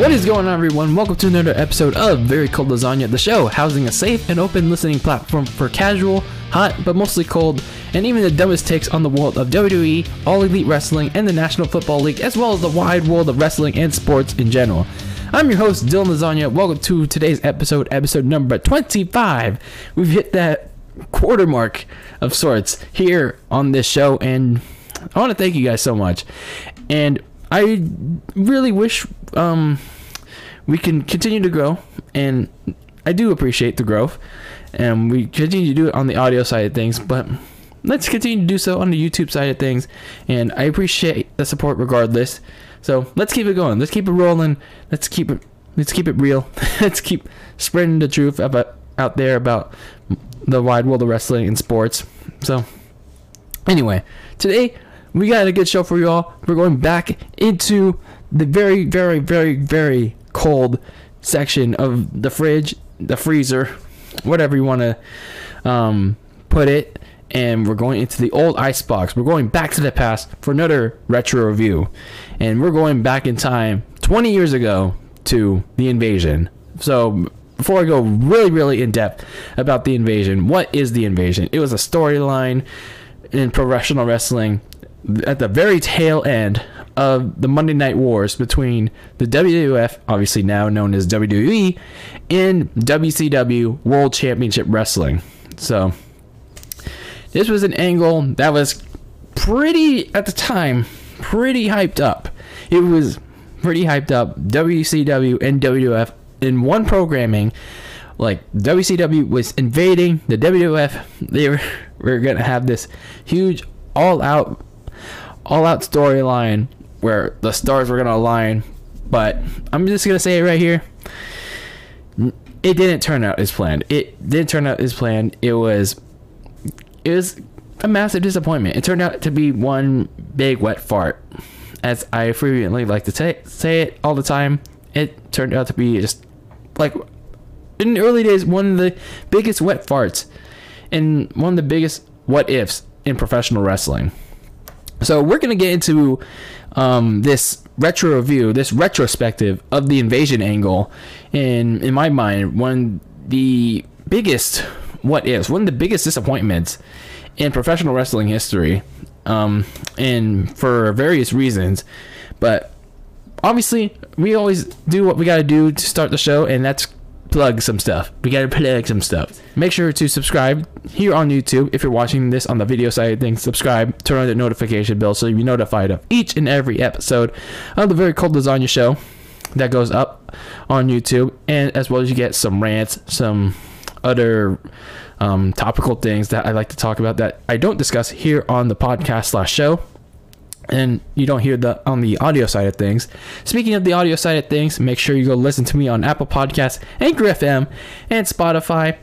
What is going on, everyone? Welcome to another episode of Very Cold Lasagna, the show housing a safe and open listening platform for casual, hot, but mostly cold, and even the dumbest takes on the world of WWE, All Elite Wrestling, and the National Football League, as well as the wide world of wrestling and sports in general. I'm your host, Dylan Lasagna. Welcome to today's episode, episode number 25. We've hit that quarter mark of sorts here on this show, and I want to thank you guys so much. And I really wish um, we can continue to grow, and I do appreciate the growth, and we continue to do it on the audio side of things, but let's continue to do so on the YouTube side of things, and I appreciate the support regardless. So let's keep it going. Let's keep it rolling. Let's keep it. Let's keep it real. let's keep spreading the truth about out there about the wide world of wrestling and sports. So anyway, today we got a good show for you all. We're going back into the very, very, very, very cold section of the fridge, the freezer, whatever you want to um, put it. And we're going into the old ice box. We're going back to the past for another retro review. And we're going back in time 20 years ago to the invasion. So before I go really, really in depth about the invasion, what is the invasion? It was a storyline in professional wrestling at the very tail end of the Monday Night Wars between the WWF, obviously now known as WWE, and WCW World Championship Wrestling. So, this was an angle that was pretty, at the time, pretty hyped up. It was pretty hyped up. WCW and WWF in one programming. Like, WCW was invading the WWF. They were, were going to have this huge all out all out storyline where the stars were gonna align. But I'm just gonna say it right here. It didn't turn out as planned. It didn't turn out as planned. It was it was a massive disappointment. It turned out to be one big wet fart. As I frequently like to say, say it all the time, it turned out to be just like in the early days one of the biggest wet farts and one of the biggest what ifs in professional wrestling. So we're gonna get into um, this retro review, this retrospective of the invasion angle, and in my mind, one of the biggest what ifs, one of the biggest disappointments in professional wrestling history, um, and for various reasons. But obviously, we always do what we got to do to start the show, and that's plug some stuff. We gotta plug some stuff. Make sure to subscribe here on YouTube if you're watching this on the video side of things. Subscribe, turn on the notification bell so you'll be notified of each and every episode of the Very Cold Lasagna Show that goes up on YouTube, and as well as you get some rants, some other um, topical things that I like to talk about that I don't discuss here on the podcast slash show and you don't hear the on the audio side of things. Speaking of the audio side of things, make sure you go listen to me on Apple Podcasts, Anchor FM, and Spotify.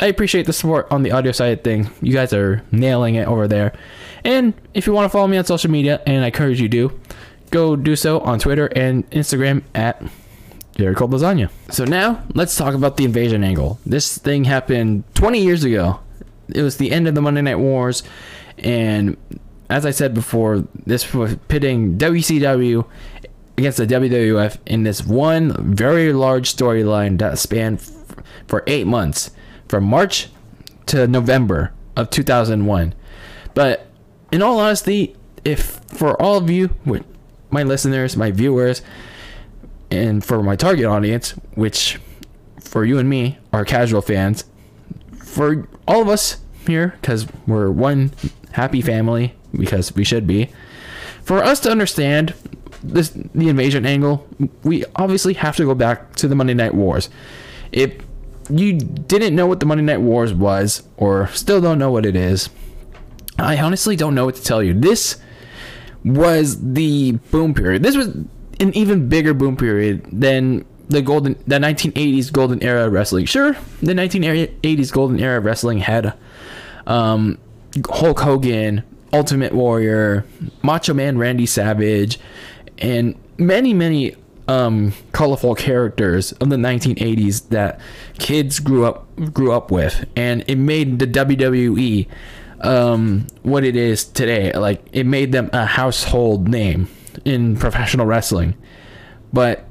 I appreciate the support on the audio side of things. You guys are nailing it over there. And if you want to follow me on social media, and I encourage you to, go do so on Twitter and Instagram at Very Cold Lasagna. So now let's talk about the invasion angle. This thing happened 20 years ago. It was the end of the Monday Night Wars, and as I said before, this was pitting WCW against the WWF in this one very large storyline that spanned f- for eight months, from March to November of 2001. But in all honesty, if for all of you, my listeners, my viewers, and for my target audience, which for you and me are casual fans, for all of us here, because we're one happy family, because we should be. For us to understand this the invasion angle, we obviously have to go back to the Monday Night Wars. If you didn't know what the Monday Night Wars was, or still don't know what it is, I honestly don't know what to tell you. This was the boom period. This was an even bigger boom period than the golden the 1980s golden era of wrestling. Sure, the 1980s golden era of wrestling had um, Hulk Hogan, Ultimate Warrior, Macho Man Randy Savage, and many, many um, colorful characters of the 1980s that kids grew up grew up with, and it made the WWE um, what it is today. Like it made them a household name in professional wrestling. But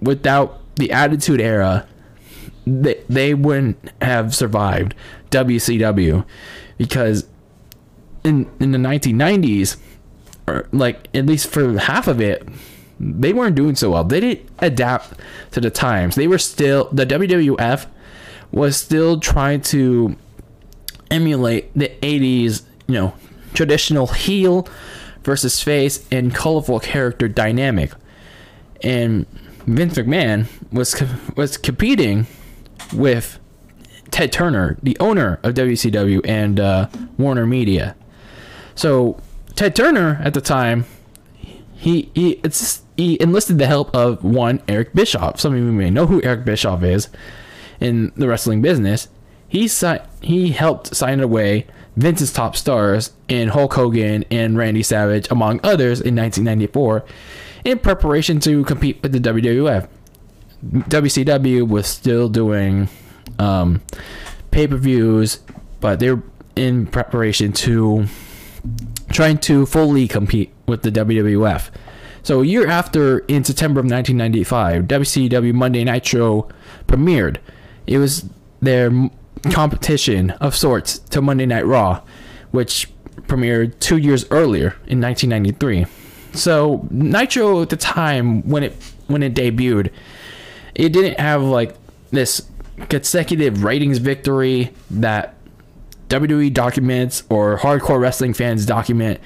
without the Attitude Era, they they wouldn't have survived WCW because in in the 1990s, or like at least for half of it, they weren't doing so well. They didn't adapt to the times. They were still the WWF was still trying to emulate the 80s, you know, traditional heel versus face and colorful character dynamic. And Vince McMahon was was competing with Ted Turner, the owner of WCW and uh, Warner Media. So Ted Turner at the time, he he it's he enlisted the help of one Eric Bischoff. Some of you may know who Eric Bischoff is in the wrestling business. He si- he helped sign away Vince's top stars in Hulk Hogan and Randy Savage, among others, in 1994, in preparation to compete with the WWF. WCW was still doing um, pay per views, but they're in preparation to trying to fully compete with the WWF. So a year after, in September of 1995, WCW Monday Nitro premiered. It was their competition of sorts to Monday Night Raw, which premiered two years earlier in 1993. So Nitro at the time when it when it debuted, it didn't have like this consecutive ratings victory that WWE documents or hardcore wrestling fans document.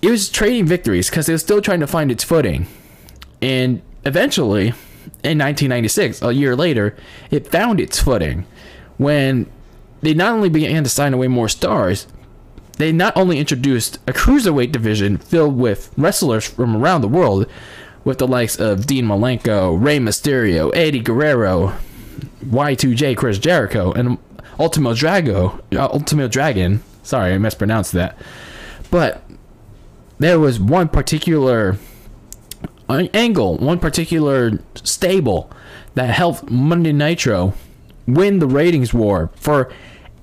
It was trading victories because it was still trying to find its footing. And eventually, in 1996, a year later, it found its footing when they not only began to sign away more stars, they not only introduced a cruiserweight division filled with wrestlers from around the world, with the likes of Dean Malenko, Rey Mysterio, Eddie Guerrero, Y2J Chris Jericho, and Ultimo Drago, uh, Ultimo Dragon. Sorry, I mispronounced that. But there was one particular angle, one particular stable that helped Monday Nitro win the ratings war for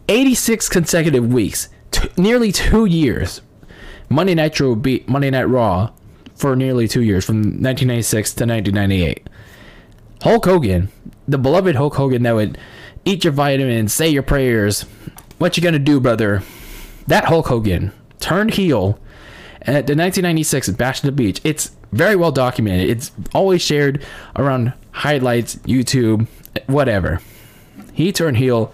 86 consecutive weeks, t- nearly two years. Monday Nitro beat Monday Night Raw for nearly two years, from 1996 to 1998. Hulk Hogan, the beloved Hulk Hogan that would eat your vitamins, say your prayers. What you gonna do, brother? That Hulk Hogan turned heel at the 1996 Bash at the Beach. It's very well documented. It's always shared around highlights, YouTube, whatever. He turned heel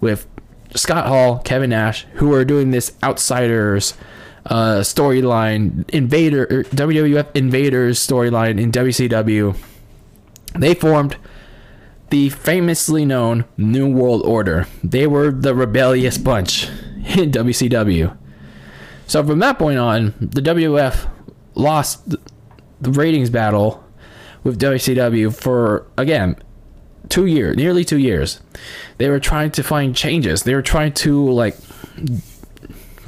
with Scott Hall, Kevin Nash, who are doing this outsiders uh, storyline, Invader er, WWF Invaders storyline in WCW. They formed the famously known New World Order. They were the rebellious bunch in WCW. So from that point on, the WWF lost the ratings battle with WCW for again two years, nearly two years. They were trying to find changes. They were trying to like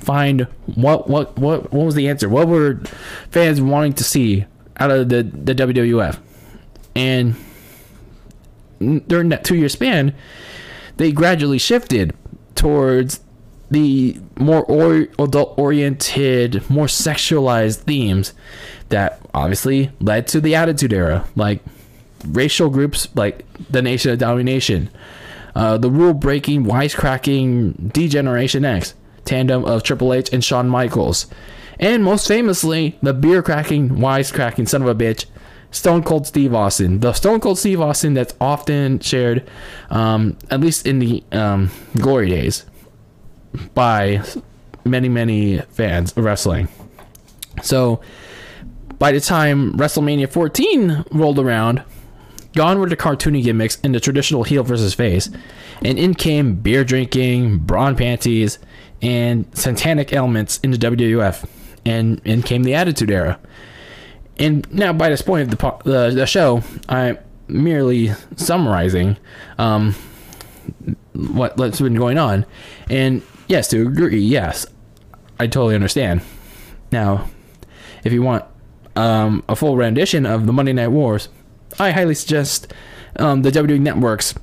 find what what what what was the answer? What were fans wanting to see out of the the WWF? And during that two year span, they gradually shifted towards the more or, adult oriented, more sexualized themes that obviously led to the Attitude Era, like racial groups like the Nation of Domination, uh, the rule breaking, wisecracking Degeneration X, tandem of Triple H and Shawn Michaels, and most famously, the beer cracking, wisecracking son of a bitch, Stone Cold Steve Austin. The Stone Cold Steve Austin that's often shared, um, at least in the um, glory days, by many, many fans of wrestling. So, by the time WrestleMania 14 rolled around, gone were the cartoony gimmicks and the traditional heel versus face, and in came beer drinking, brawn panties, and satanic elements in the WWF, and in came the Attitude Era. And now, by this point of the the, the show, I'm merely summarizing um, what what's been going on, and yes, to agree, yes, I totally understand. Now, if you want um, a full rendition of the Monday Night Wars, I highly suggest um, the WWE Network's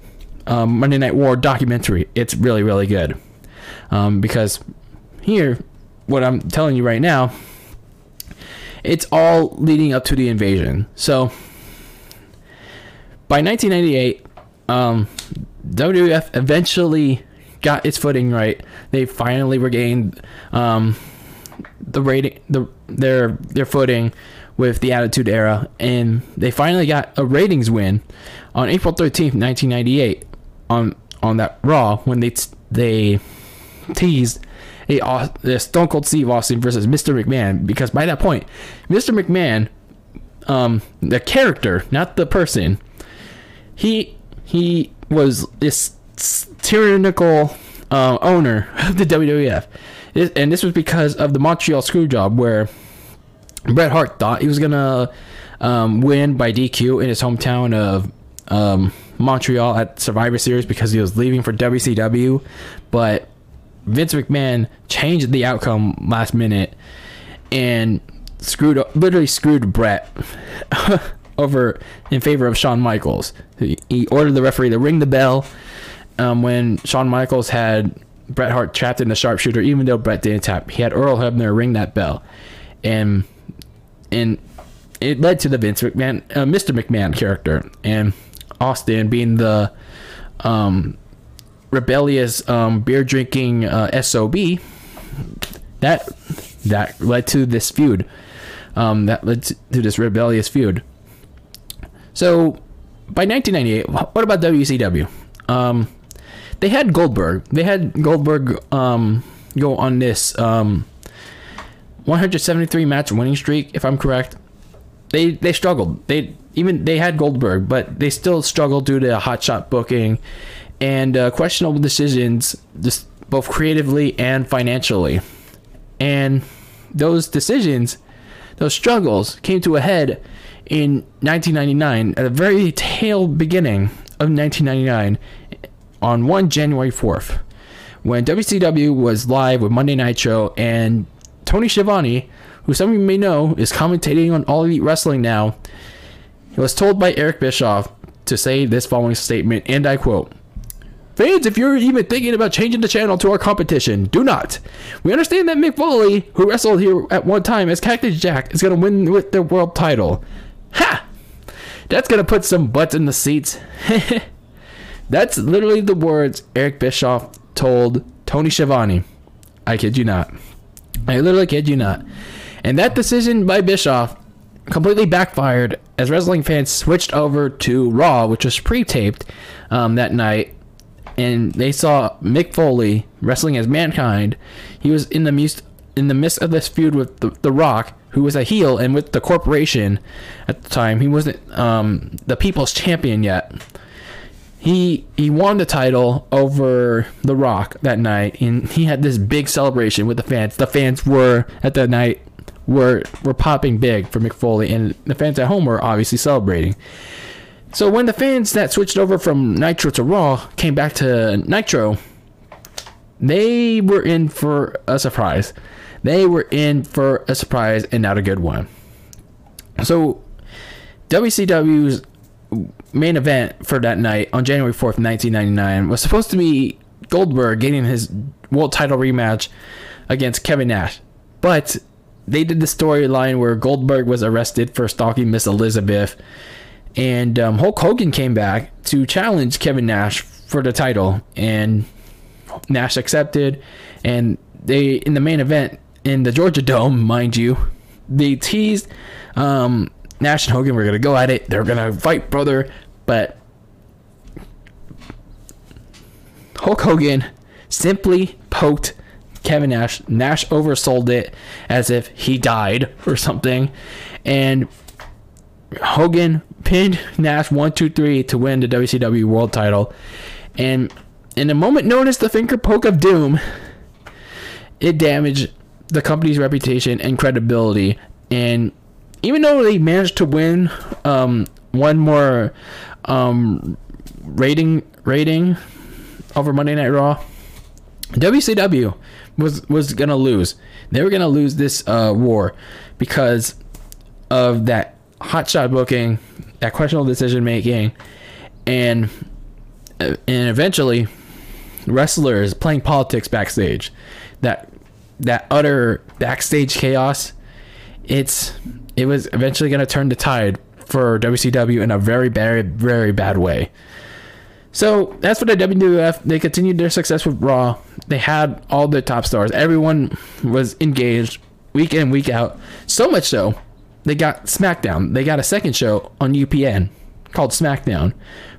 um, Monday Night War documentary. It's really, really good. Um, because here, what I'm telling you right now, it's all leading up to the invasion. So, by 1998, um, WWF eventually got its footing right. They finally regained um, the rating, the their their footing with the Attitude Era, and they finally got a ratings win on April 13th, 1998, on on that Raw when they they teased a, a Stone Cold Steve Austin versus Mr. McMahon because by that point, Mr. McMahon, um, the character, not the person, he he was this tyrannical uh, owner of the WWF, and this was because of the Montreal Screwjob where Bret Hart thought he was gonna um, win by DQ in his hometown of um, Montreal at Survivor Series because he was leaving for WCW, but Vince McMahon changed the outcome last minute and screwed literally screwed Bret over in favor of Shawn Michaels. He ordered the referee to ring the bell um, when Shawn Michaels had Bret Hart trapped in the sharpshooter, even though Bret didn't tap. He had Earl Hebner ring that bell, and and it led to the Vince McMahon, uh, Mr. McMahon character, and Austin being the um, rebellious um, beer drinking uh, sob. That that led to this feud. Um, that led to this rebellious feud. So by 1998, what about WCW? Um, they had Goldberg. They had Goldberg um, go on this um, 173 match winning streak, if I'm correct. They they struggled. They even they had Goldberg, but they still struggled due to hotshot booking and uh, questionable decisions, just both creatively and financially. And those decisions, those struggles, came to a head in 1999 at the very tail beginning of 1999 on 1 January 4th when WCW was live with Monday Night Show and Tony Schiavone, who some of you may know is commentating on All Elite Wrestling now, was told by Eric Bischoff to say this following statement, and I quote, Fans, if you're even thinking about changing the channel to our competition, do not. We understand that Mick Foley, who wrestled here at one time as Cactus Jack, is going to win with the world title. Ha! That's going to put some butts in the seats. That's literally the words Eric Bischoff told Tony Schiavone. I kid you not. I literally kid you not. And that decision by Bischoff completely backfired as wrestling fans switched over to Raw, which was pre-taped um, that night, and they saw Mick Foley wrestling as Mankind. He was in the midst in the midst of this feud with the, the Rock, who was a heel, and with the corporation at the time. He wasn't um, the People's Champion yet he he won the title over The Rock that night, and he had this big celebration with the fans. The fans were at that night were were popping big for Mick Foley, and the fans at home were obviously celebrating. So when the fans that switched over from Nitro to Raw came back to Nitro, they were in for a surprise. They were in for a surprise and not a good one. So WCW's main event for that night on January 4th, 1999 was supposed to be Goldberg getting his world title rematch against Kevin Nash. But they did the storyline where Goldberg was arrested for stalking Miss Elizabeth, and um, Hulk Hogan came back to challenge Kevin Nash for the title, and Nash accepted. And they, in the main event in the Georgia Dome, mind you, they teased um, Nash and Hogan were gonna go at it. They're gonna fight, brother. But Hulk Hogan simply poked Kevin Nash. Nash oversold it as if he died or something, and Hogan pinned Nash one, two, three to win the WCW World Title. And in a moment known as the finger poke of doom, it damaged the company's reputation and credibility. And even though they managed to win um, one more um, rating rating over Monday Night Raw, WCW was was gonna lose. They were gonna lose this uh, war because of that hotshot booking, that questionable decision making, and uh, and eventually wrestlers playing politics backstage. That that utter backstage chaos. It's it was eventually going to turn the tide for WCW in a very very very bad way. So that's for the WWF. They continued their success with Raw. They had all the top stars. Everyone was engaged week in, week out. So much so, they got SmackDown. They got a second show on UPN called SmackDown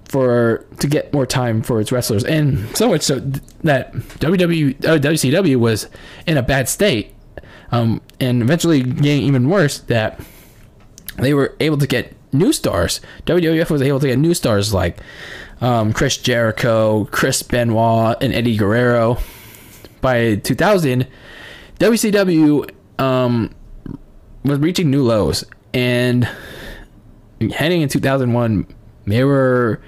for to get more time for its wrestlers. And so much so that WWE, WCW was in a bad state. Um, and eventually getting even worse that they were able to get new stars. WWF was able to get new stars like um, Chris Jericho, Chris Benoit, and Eddie Guerrero. By 2000, WCW um, was reaching new lows, and heading in 2001, they were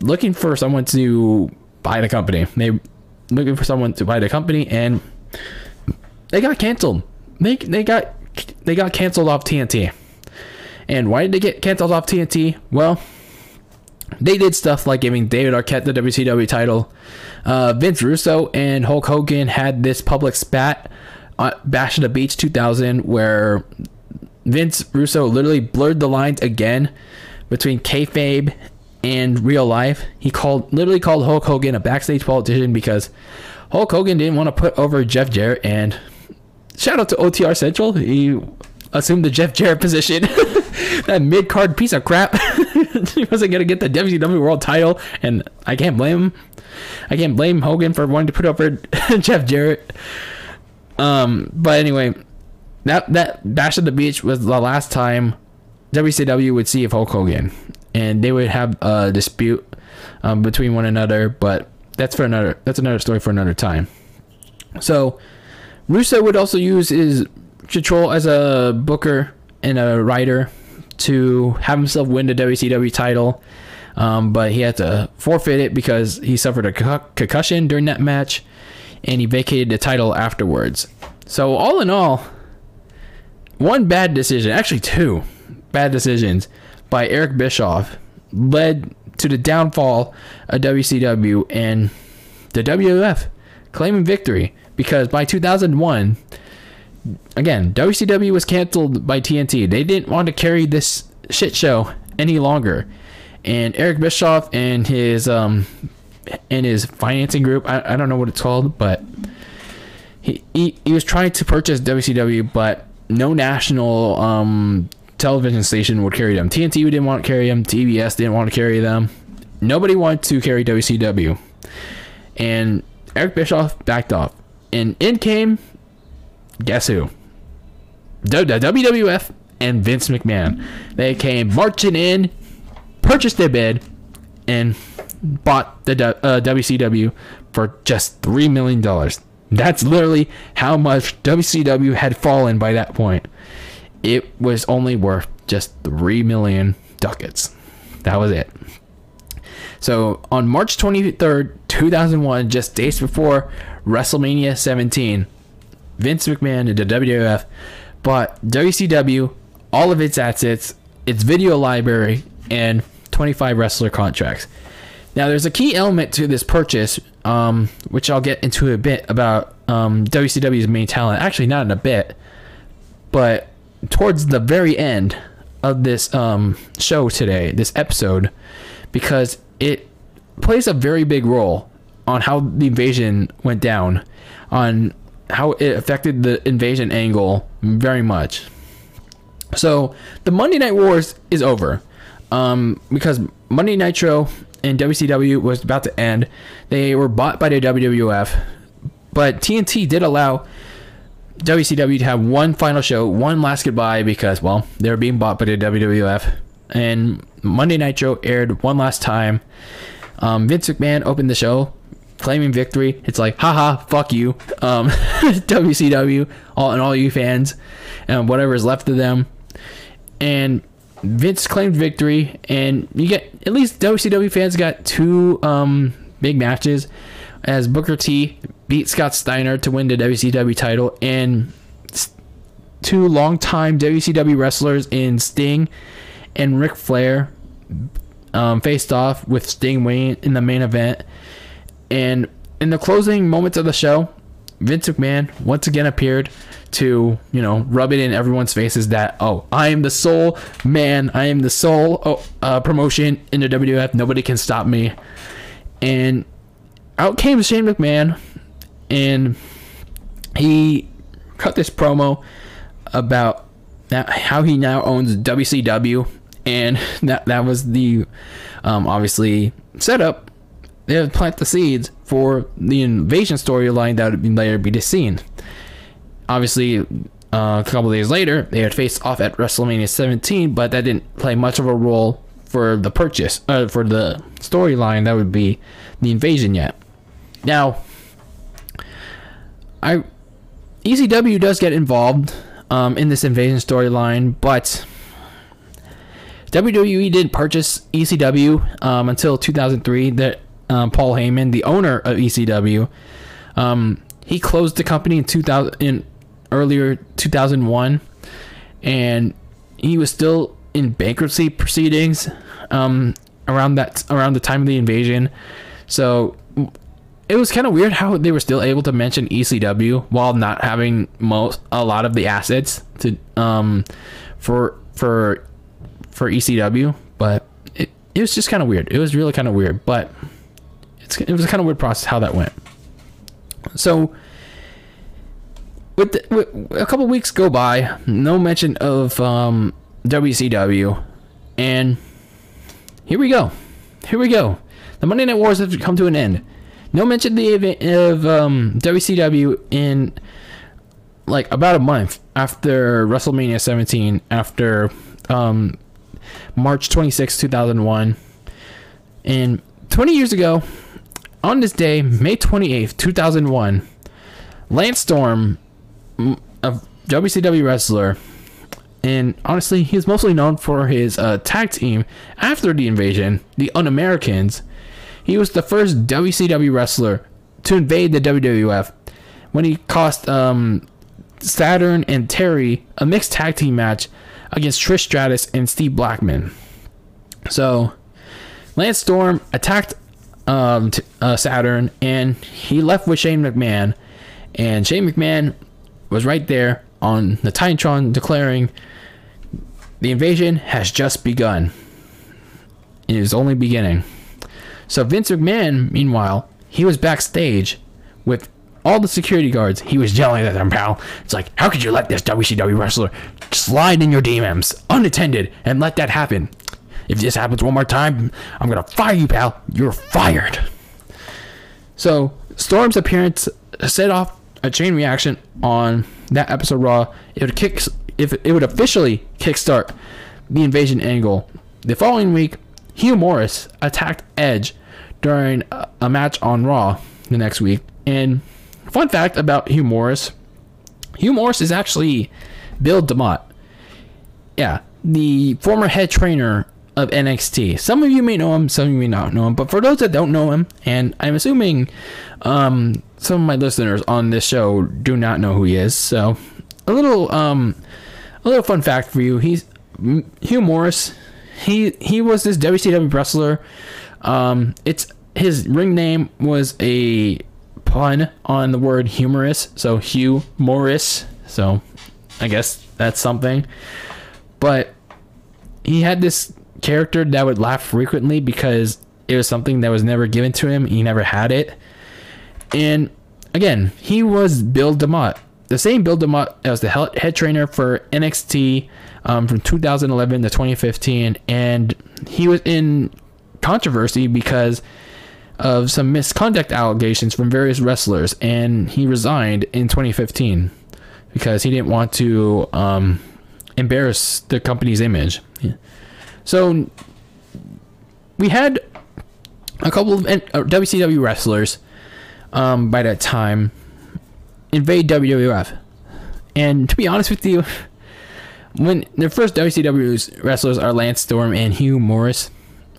looking for someone to buy the company. They were looking for someone to buy the company, and they got canceled. They they got they got canceled off TNT. And why did they get canceled off TNT? Well, they did stuff like giving David Arquette the WCW title. Uh, Vince Russo and Hulk Hogan had this public spat at Uh, Bash at the Beach 2000 where Vince Russo literally blurred the lines again between kayfabe and real life. He called literally called Hulk Hogan a backstage politician because Hulk Hogan didn't want to put over Jeff Jarrett and shout out to OTR Central. He assumed the Jeff Jarrett position. that mid card piece of crap. he wasn't gonna get the WCW World Title, and I can't blame him. I can't blame Hogan for wanting to put over Jeff Jarrett. Um, but anyway, that that Bash at the Beach was the last time WCW would see Hulk Hogan, and they would have a dispute um, between one another. But that's for another. That's another story for another time. So, Russo would also use his control as a booker and a writer to have himself win the WCW title. Um, but he had to forfeit it because he suffered a concussion during that match and he vacated the title afterwards. So, all in all, one bad decision, actually, two bad decisions by Eric Bischoff led to the downfall of WCW and the WWF claiming victory because by 2001, again, WCW was canceled by TNT. They didn't want to carry this shit show any longer. And Eric Bischoff and his um and his financing group, I, I don't know what it's called, but he, he he was trying to purchase WCW, but no national um television station would carry them. TNT didn't want to carry them. TBS didn't want to carry them. Nobody wanted to carry WCW. And Eric Bischoff backed off. And in came guess who? WWF and Vince McMahon. They came marching in, purchased their bid, and bought the uh, WCW for just $3 million. That's literally how much WCW had fallen by that point. It was only worth just 3 million ducats. That was it. So on March 23rd, 2001, just days before WrestleMania 17, Vince McMahon and the WWF bought WCW, all of its assets, its video library, and 25 wrestler contracts. Now, there's a key element to this purchase, um, which I'll get into a bit about um, WCW's main talent. Actually, not in a bit, but towards the very end of this um, show today, this episode, because it plays a very big role on how the invasion went down, on how it affected the invasion angle very much. So the Monday Night Wars is over um, because Monday Nitro and WCW was about to end. They were bought by the WWF, but TNT did allow WCW to have one final show, one last goodbye because well they were being bought by the WWF, and Monday Night Nitro aired one last time. Um, Vince McMahon opened the show claiming victory. It's like, haha, fuck you, um, WCW, all and all you fans, and whatever is left of them. And Vince claimed victory, and you get at least WCW fans got two um, big matches as Booker T beat Scott Steiner to win the WCW title, and two longtime WCW wrestlers in Sting and Ric Flair um, faced off with Sting winning in the main event. And in the closing moments of the show, Vince McMahon once again appeared to, you know, rub it in everyone's faces that, oh, I am the sole man, I am the sole oh, uh, promotion in the WWF. Nobody can stop me. And out came Shane McMahon, and he cut this promo about how he now owns WCW, and that that was the um, obviously setup. They would plant the seeds for the invasion storyline that would later be seen. Obviously, uh, a couple days later, they would face off at WrestleMania 17, but that didn't play much of a role for the purchase, uh, for the storyline that would be the invasion yet. Now, I ECW does get involved um, in this invasion storyline, but WWE didn't purchase ECW um, until 2003. That um, Paul Heyman, the owner of ECW, um, he closed the company in 2000 in earlier 2001, and he was still in bankruptcy proceedings um, around that around the time of the invasion. So it was kind of weird how they were still able to mention ECW while not having most a lot of the assets to um for for for ECW, but it, it was just kind of weird. It was really kind of weird, but it's it was a kind of weird process how that went. So with, the, with a couple weeks go by, no mention of um, WCW, and here we go. Here we go. The Monday Night Wars have come to an end. No mention of the event of um, WCW in like about a month after WrestleMania 17, after um, March 26, 2001. And 20 years ago, on this day, May 28th, 2001, Lance Storm, a WCW wrestler, and honestly, he's mostly known for his uh, tag team after the invasion, the Un Americans. He was the first WCW wrestler to invade the WWF when he cost um, Saturn and Terri a mixed tag team match against Trish Stratus and Steve Blackman. So, Lance Storm attacked um, t- uh, Saturn and he left with Shane McMahon. And Shane McMahon was right there on the Titantron declaring the invasion has just begun. It is only beginning. So Vince McMahon, meanwhile, he was backstage with all the security guards. He was yelling at them, pal. It's like, how could you let this WCW wrestler slide in your DMs unattended and let that happen? If this happens one more time, I'm gonna fire you, pal. You're fired. So Storm's appearance set off a chain reaction on that episode Raw. It would kick if it would officially kickstart the invasion angle. The following week, Hugh Morris attacked Edge during a match on Raw the next week. And fun fact about Hugh Morris Hugh Morris is actually Bill DeMott. Yeah, the former head trainer of NXT. Some of you may know him, some of you may not know him, but for those that don't know him, and I'm assuming um, some of my listeners on this show do not know who he is, so a little um, a little fun fact for you: he's Hugh Morris. He he was this WCW wrestler. Um, it's his ring name was a pun on the word humorous, so Hugh Morris. So I guess that's something. But he had this character that would laugh frequently because it was something that was never given to him. He never had it. And again, he was Bill DeMott. The same Bill DeMott as the head trainer for NXT um, from 2011 to 2015. And he was in controversy because of some misconduct allegations from various wrestlers. And he resigned in 2015 because he didn't want to um, embarrass the company's image. So we had a couple of WCW wrestlers um, by that time invade WWF. And to be honest with you, when the first WCW wrestlers are Lance Storm and Hugh Morris,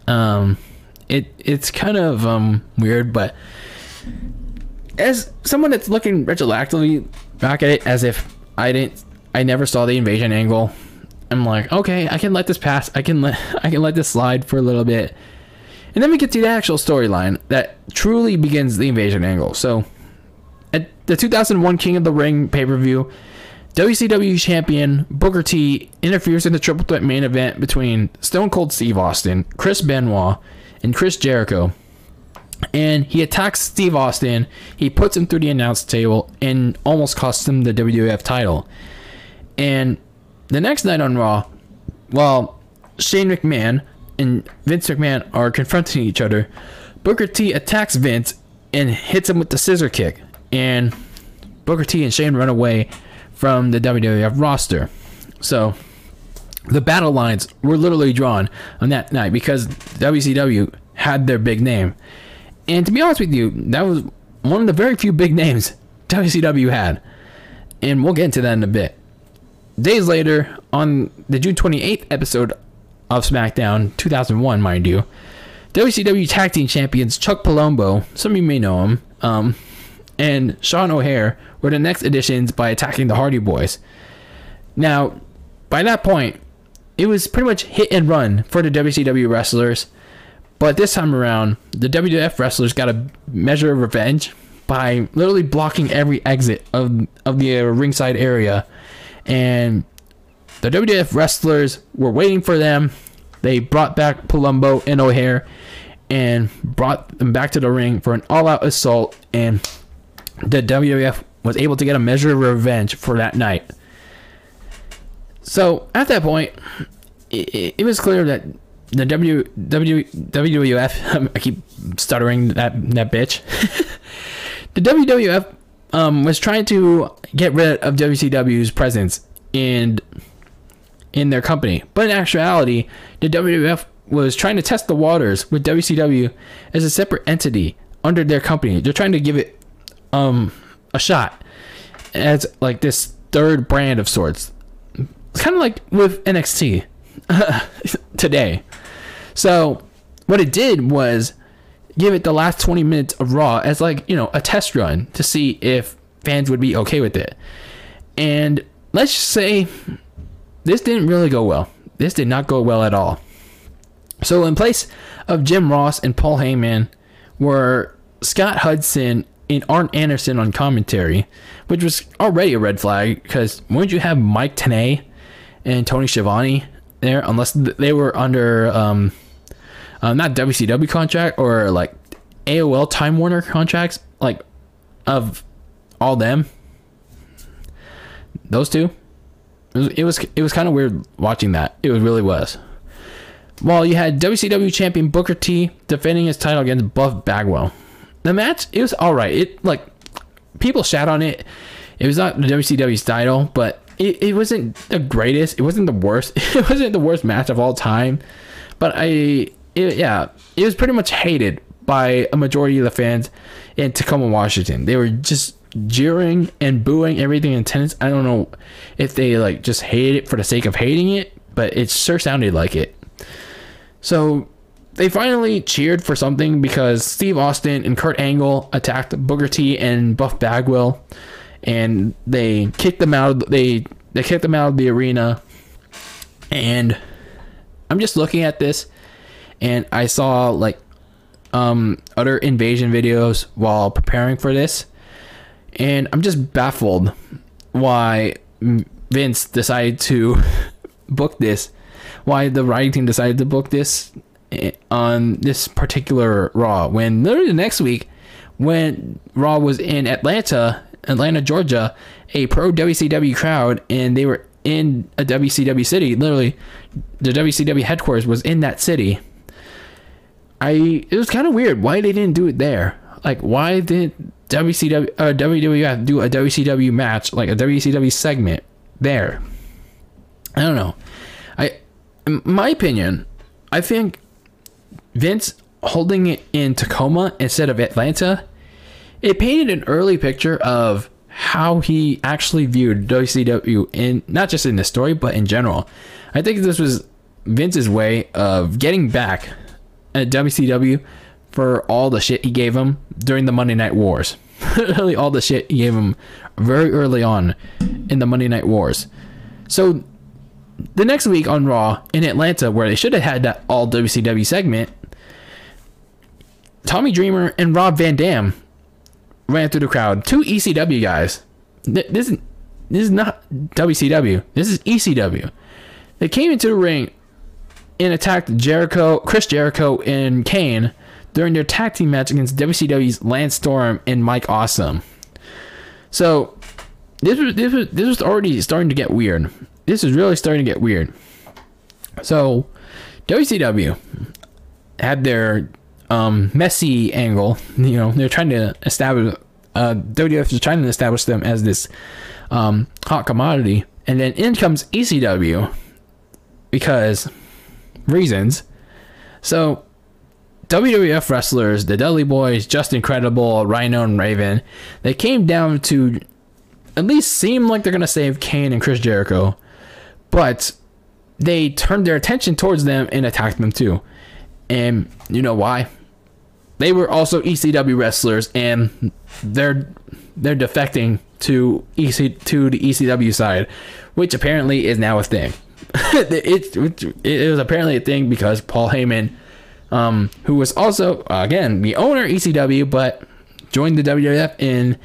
um, it it's kind of um, weird, but as someone that's looking retroactively back at it as if I didn't I never saw the invasion angle I'm like, okay, I can let this pass. I can let I can let this slide for a little bit. And then we get to the actual storyline that truly begins the invasion angle. So at the 2001 King of the Ring pay per view, WCW champion Booker T interferes in the triple threat main event between Stone Cold Steve Austin, Chris Benoit, and Chris Jericho. And he attacks Steve Austin. He puts him through the announce table and almost costs him the WWF title. And the next night on Raw, while Shane McMahon and Vince McMahon are confronting each other, Booker T attacks Vince and hits him with the scissor kick. And Booker T and Shane run away from the WWF roster. So the battle lines were literally drawn on that night because WCW had their big name. And to be honest with you, that was one of the very few big names WCW had. And we'll get into that in a bit. Days later, on the June 28th episode of SmackDown 2001, mind you, WCW Tag Team Champions Chuck Palumbo, some of you may know him, um, and Sean O'Haire were the next additions by attacking the Hardy Boys. Now, by that point, it was pretty much hit and run for the WCW wrestlers. But this time around, the WWF wrestlers got a measure of revenge by literally blocking every exit of, of the uh, ringside area. And the WWF wrestlers were waiting for them. They brought back Palumbo and O'Haire and brought them back to the ring for an all out assault. And the WWF was able to get a measure of revenge for that night. So at that point, it, it was clear that the W, w WWF, I keep stuttering that that bitch. the WWF um, was trying to get rid of WCW's presence in in their company, but in actuality, the WWF was trying to test the waters with WCW as a separate entity under their company. They're trying to give it um a shot as like this third brand of sorts. It's kind of like with NXT today. So what it did was give it the last 20 minutes of Raw as like, you know, a test run to see if fans would be okay with it. And let's just say this didn't really go well. This did not go well at all. So in place of Jim Ross and Paul Heyman were Scott Hudson and Arn Anderson on commentary, which was already a red flag because wouldn't you have Mike Tenay and Tony Schiavone there unless they were under um, uh, not WCW contract or like AOL Time Warner contracts, like of all them. Those two. It was it was, it was kind of weird watching that. It really was. Well, you had WCW champion Booker T defending his title against Buff Bagwell. The match it was all right. It like people shat on it. It was not the WCW's title, but it, it wasn't the greatest. It wasn't the worst. It wasn't the worst match of all time. But I, it, yeah, it was pretty much hated by a majority of the fans in Tacoma, Washington. They were just jeering and booing everything in attendance. I don't know if they like just hated it for the sake of hating it, but it sure sounded like it. So they finally cheered for something because Steve Austin and Kurt Angle attacked Booker T and Buff Bagwell and they kicked them out. Of, they they kicked them out of the arena, and I'm just looking at this, and I saw like um other invasion videos while preparing for this, and I'm just baffled why Vince decided to book this, why the writing team decided to book this eh, on this particular Raw when literally the next week when Raw was in Atlanta Atlanta, Georgia, a pro WCW crowd, and they were in a WCW city. Literally, the WCW headquarters was in that city. I it was kind of weird why they didn't do it there. Like, why didn't WCW uh, WWF do a WCW match like a WCW segment there? I don't know. I, my opinion, I think Vince holding it in Tacoma instead of Atlanta it painted an early picture of how he actually viewed WCW in not just in the story but in general. I think this was Vince's way of getting back at WCW for all the shit he gave him during the Monday Night Wars. Really, all the shit he gave him very early on in the Monday Night Wars. So the next week on Raw in Atlanta, where they should have had that all WCW segment, Tommy Dreamer and Rob Van Dam ran through the crowd. Two ECW guys. This is this is not WCW. This is ECW. They came into the ring and attacked Jericho, Chris Jericho, and Kane during their tag team match against WCW's Lance Storm and Mike Awesome. So this was this was this was already starting to get weird. This is really starting to get weird. So WCW had their um, messy angle. You know, they're trying to establish. Uh, WWF is trying to establish them as this um, hot commodity, and then in comes ECW because reasons. So WWF wrestlers, the Dudley Boys, Justin Credible, Rhino, and Raven, they came down to at least seem like they're gonna save Kane and Chris Jericho, but they turned their attention towards them and attacked them too. And you know why? They were also ECW wrestlers, and they're they're defecting to EC to the ECW side, which apparently is now a thing. it, it it was apparently a thing because Paul Heyman, um, who was also uh, again the owner of ECW, but joined the WWF in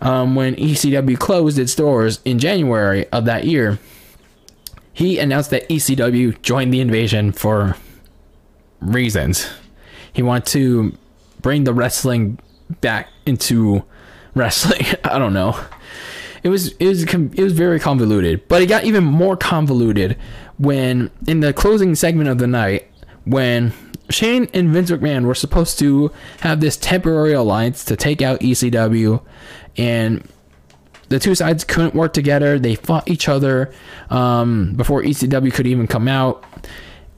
um, when ECW closed its doors in January of that year. He announced that ECW joined the invasion for reasons. He wanted to bring the wrestling back into wrestling. I don't know. It was it was it was very convoluted, but it got even more convoluted when in the closing segment of the night when Shane and Vince McMahon were supposed to have this temporary alliance to take out ECW and the two sides couldn't work together. They fought each other um, before ECW could even come out.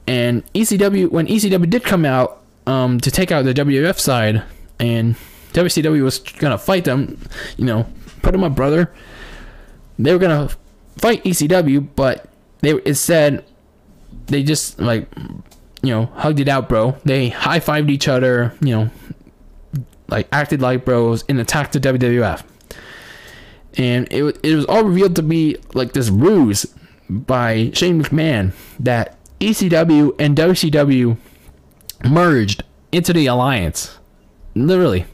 And ECW, when ECW did come out um, to take out the WWF side, and WCW was gonna fight them, you know, put them up, brother. They were gonna fight ECW, but they it said they just like you know hugged it out, bro. They high fived each other, you know, like acted like bros and attacked the WWF and it, it was all revealed to be like this ruse by Shane McMahon that ECW and WCW merged into the alliance. Literally,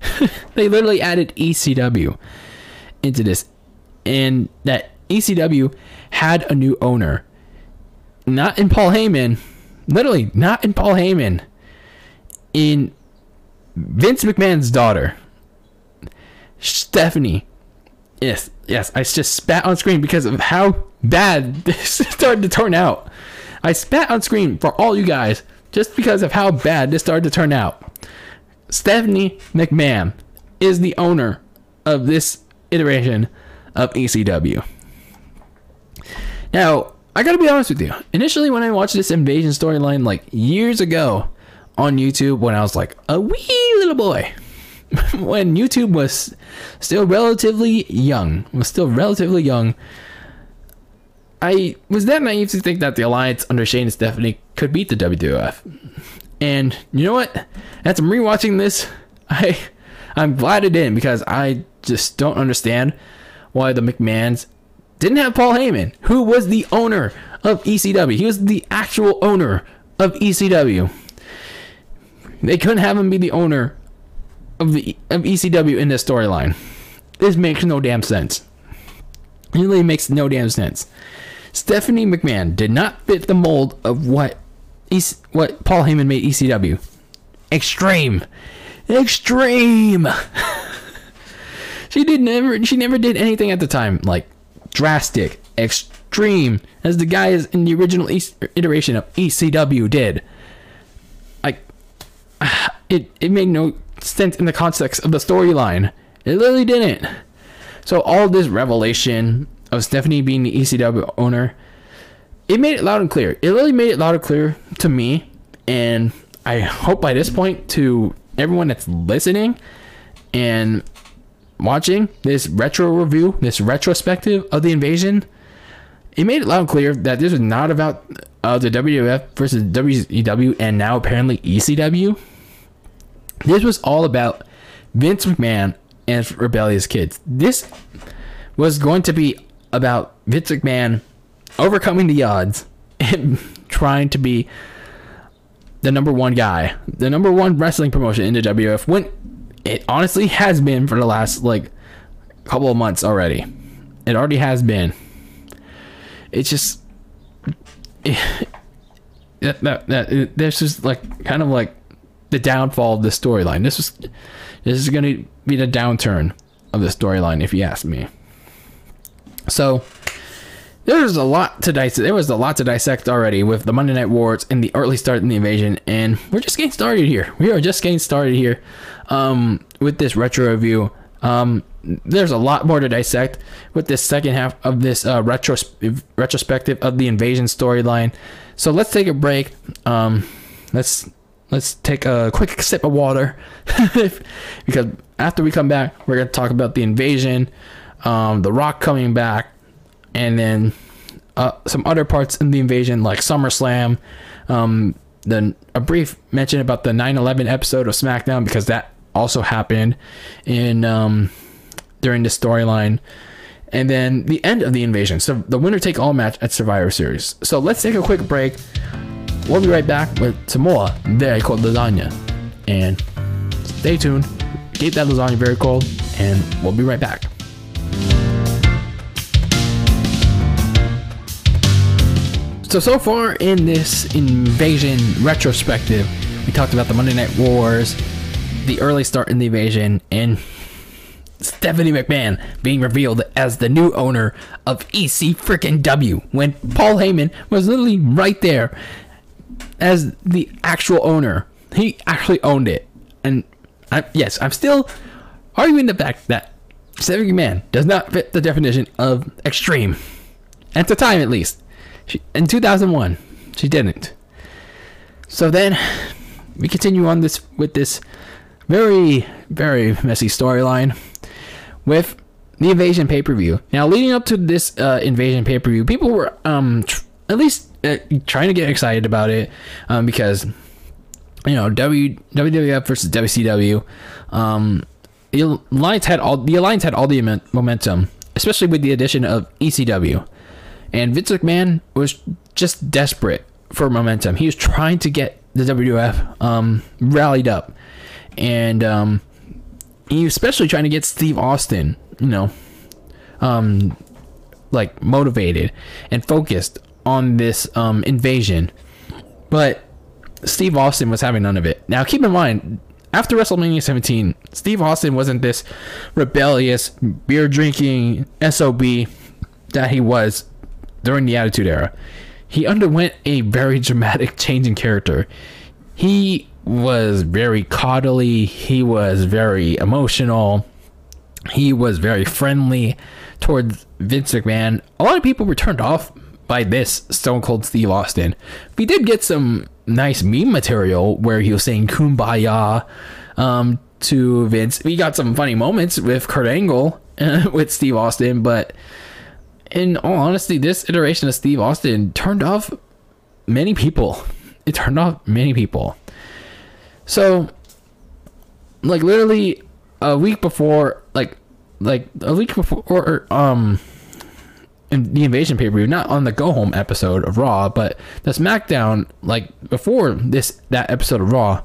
they literally added ECW into this, and that ECW had a new owner, not in Paul Heyman, literally not in Paul Heyman, in Vince McMahon's daughter, Stephanie. Yes, yes. I just spat on screen because of how bad this started to turn out. I spat on screen for all you guys just because of how bad this started to turn out. Stephanie McMahon is the owner of this iteration of ECW. Now, I gotta be honest with you. Initially, when I watched this invasion storyline like years ago on YouTube, when I was like a wee little boy, when YouTube was still relatively young, was still relatively young, I was that naive to think that the alliance under Shane and Stephanie could beat the WWF. And you know what? I'm rewatching this, I I'm glad it didn't because I just don't understand why the McMahons didn't have Paul Heyman, who was the owner of ECW. He was the actual owner of ECW. They couldn't have him be the owner of the of ECW in this storyline. This makes no damn sense. Really makes no damn sense. Stephanie McMahon did not fit the mold of what EC, what Paul Heyman made ECW. Extreme, extreme. she did never. She never did anything at the time like drastic, extreme, as the guys in the original iteration of ECW did. Like it it made no sense in the context of the storyline. It literally didn't. So all this revelation of Stephanie being the ECW owner, it made it loud and clear. It really made it loud and clear to me, and I hope by this point to everyone that's listening and watching this retro review, this retrospective of the invasion. It made it loud and clear that this was not about uh, the WWF versus WCW and now apparently ECW. This was all about Vince McMahon and rebellious kids. This was going to be about Vince McMahon overcoming the odds and trying to be the number one guy, the number one wrestling promotion in the WWF. When it honestly has been for the last like couple of months already. It already has been. It's just that, that, that this is like kind of like the downfall of the storyline. This was this is going to be the downturn of the storyline, if you ask me. So there's a lot to dissect. There was a lot to dissect already with the Monday Night Wars and the early start in the invasion, and we're just getting started here. We are just getting started here um, with this retro review. Um, there's a lot more to dissect with this second half of this uh, retros- retrospective of the invasion storyline. So let's take a break. Um, let's let's take a quick sip of water because after we come back, we're gonna talk about the invasion, um, the Rock coming back, and then uh, some other parts in the invasion like SummerSlam. Um, then a brief mention about the 9/11 episode of SmackDown because that also happened in um, during the storyline. And then the end of the invasion. So the winner take all match at Survivor Series. So let's take a quick break. We'll be right back with some more very cold lasagna. And stay tuned. Keep that lasagna very cold, and we'll be right back. So, so far in this invasion retrospective, we talked about the Monday Night Wars, the early start in the invasion, and Stephanie McMahon being revealed as the new owner of EC freaking W when Paul Heyman was literally right there as the actual owner. He actually owned it. And I, yes, I'm still arguing the fact that Stephanie McMahon does not fit the definition of extreme. At the time, at least. She, in 2001, she didn't. So then we continue on this with this very, very messy storyline with the invasion pay per view. Now, leading up to this uh, invasion pay per view, people were um tr- at least uh, trying to get excited about it um, because you know w, WWF versus WCW. Um, the alliance had all the alliance had all the momentum, especially with the addition of ECW, and Vince McMahon was just desperate for momentum. He was trying to get the WWF um, rallied up, and um, he was especially trying to get Steve Austin, you know, um, like motivated and focused on this um, invasion. But Steve Austin was having none of it. Now, keep in mind, after WrestleMania 17, Steve Austin wasn't this rebellious, beer drinking SOB that he was during the Attitude Era. He underwent a very dramatic change in character. He was very coddly, he was very emotional, he was very friendly towards Vince McMahon. A lot of people were turned off by this Stone Cold Steve Austin. We did get some nice meme material where he was saying kumbaya um, to Vince. We got some funny moments with Kurt Angle with Steve Austin, but in all honesty, this iteration of Steve Austin turned off many people. It turned off many people. So, like literally a week before, like like a week before, or, um, in the invasion pay per view, not on the go home episode of Raw, but the SmackDown, like before this that episode of Raw,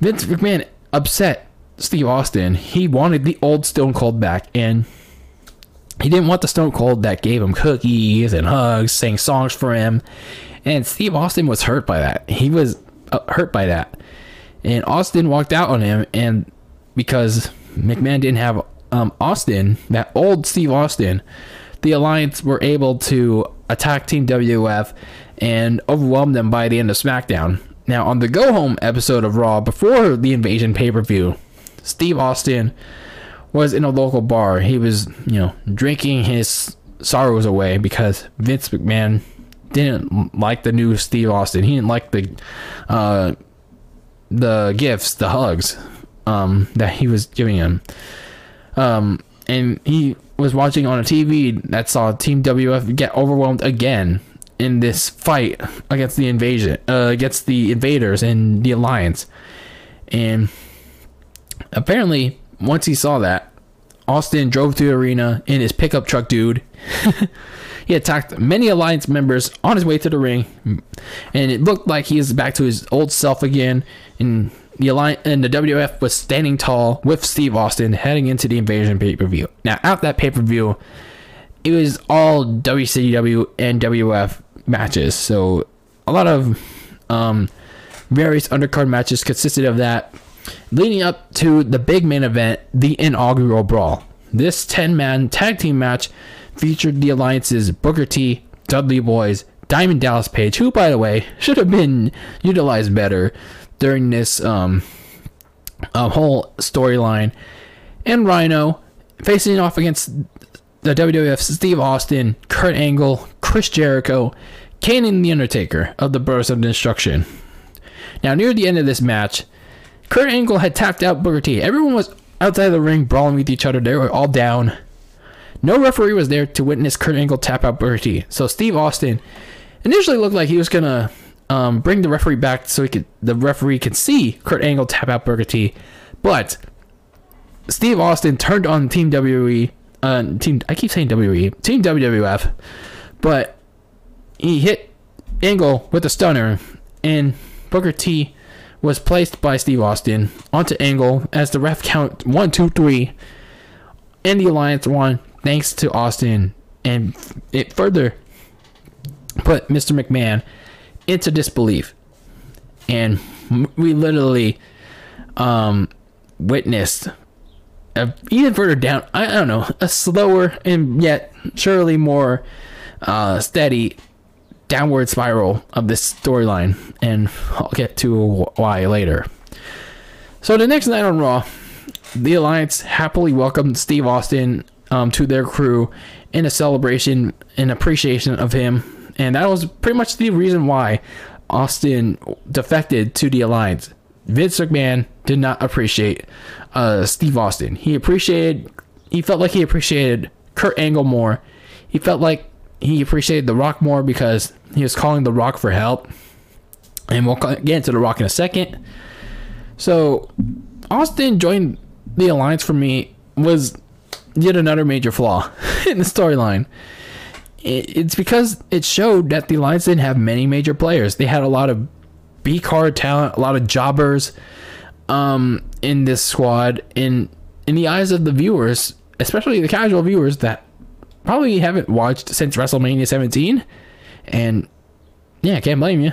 Vince McMahon upset Steve Austin. He wanted the old Stone Cold back, and he didn't want the Stone Cold that gave him cookies and hugs, sang songs for him. And Steve Austin was hurt by that. He was uh, hurt by that. And Austin walked out on him, and because McMahon didn't have um, Austin, that old Steve Austin, the Alliance were able to attack Team WF and overwhelm them by the end of SmackDown. Now, on the go home episode of Raw before the invasion pay per view, Steve Austin was in a local bar. He was, you know, drinking his sorrows away because Vince McMahon didn't like the new Steve Austin. He didn't like the uh, the gifts, the hugs um, that he was giving him. Um, and he was watching on a TV that saw Team WF get overwhelmed again in this fight against the invasion, uh, against the invaders and the alliance. And apparently, once he saw that, Austin drove to the arena in his pickup truck, dude. he attacked many alliance members on his way to the ring, and it looked like he is back to his old self again. And the alliance and the WWF was standing tall with Steve Austin heading into the Invasion pay per view. Now, at that pay per view, it was all WCW and WF matches. So a lot of um, various undercard matches consisted of that, leading up to the big main event, the inaugural Brawl. This 10 man tag team match featured the alliances Booker T, Dudley Boys, Diamond Dallas Page, who, by the way, should have been utilized better during this um, uh, whole storyline, and Rhino facing off against the WWF Steve Austin, Kurt Angle, Chris Jericho, Kane, and The Undertaker of the Brothers of Destruction. Now, near the end of this match, Kurt Angle had tapped out Booker T. Everyone was outside the ring brawling with each other. They were all down. No referee was there to witness Kurt Angle tap out Booker T. So Steve Austin initially looked like he was gonna um, bring the referee back so he could the referee could see Kurt Angle tap out Booker T. But Steve Austin turned on Team WWE. Uh, team I keep saying WWE. Team WWF, but he hit Angle with a stunner, and Booker T was placed by Steve Austin onto Angle as the ref count one, two, three, and the Alliance won thanks to Austin, and it further put Mr. McMahon into disbelief, and we literally um, witnessed a, even further down. I, I don't know a slower and yet surely more uh, steady downward spiral of this storyline, and I'll get to why later. So the next night on Raw, the Alliance happily welcomed Steve Austin um, to their crew in a celebration and appreciation of him, and that was pretty much the reason why Austin defected to the Alliance. Vince McMahon did not appreciate uh, Steve Austin. He appreciated, he felt like he appreciated Kurt Angle more. He felt like he appreciated The Rock more because he was calling The Rock for help. And we'll get into The Rock in a second. So, Austin joined the Alliance for me was yet another major flaw in the storyline. It's because it showed that the Alliance didn't have many major players. They had a lot of B card talent, a lot of jobbers um, in this squad. In in the eyes of the viewers, especially the casual viewers that probably haven't watched since WrestleMania 17. And yeah, I can't blame you.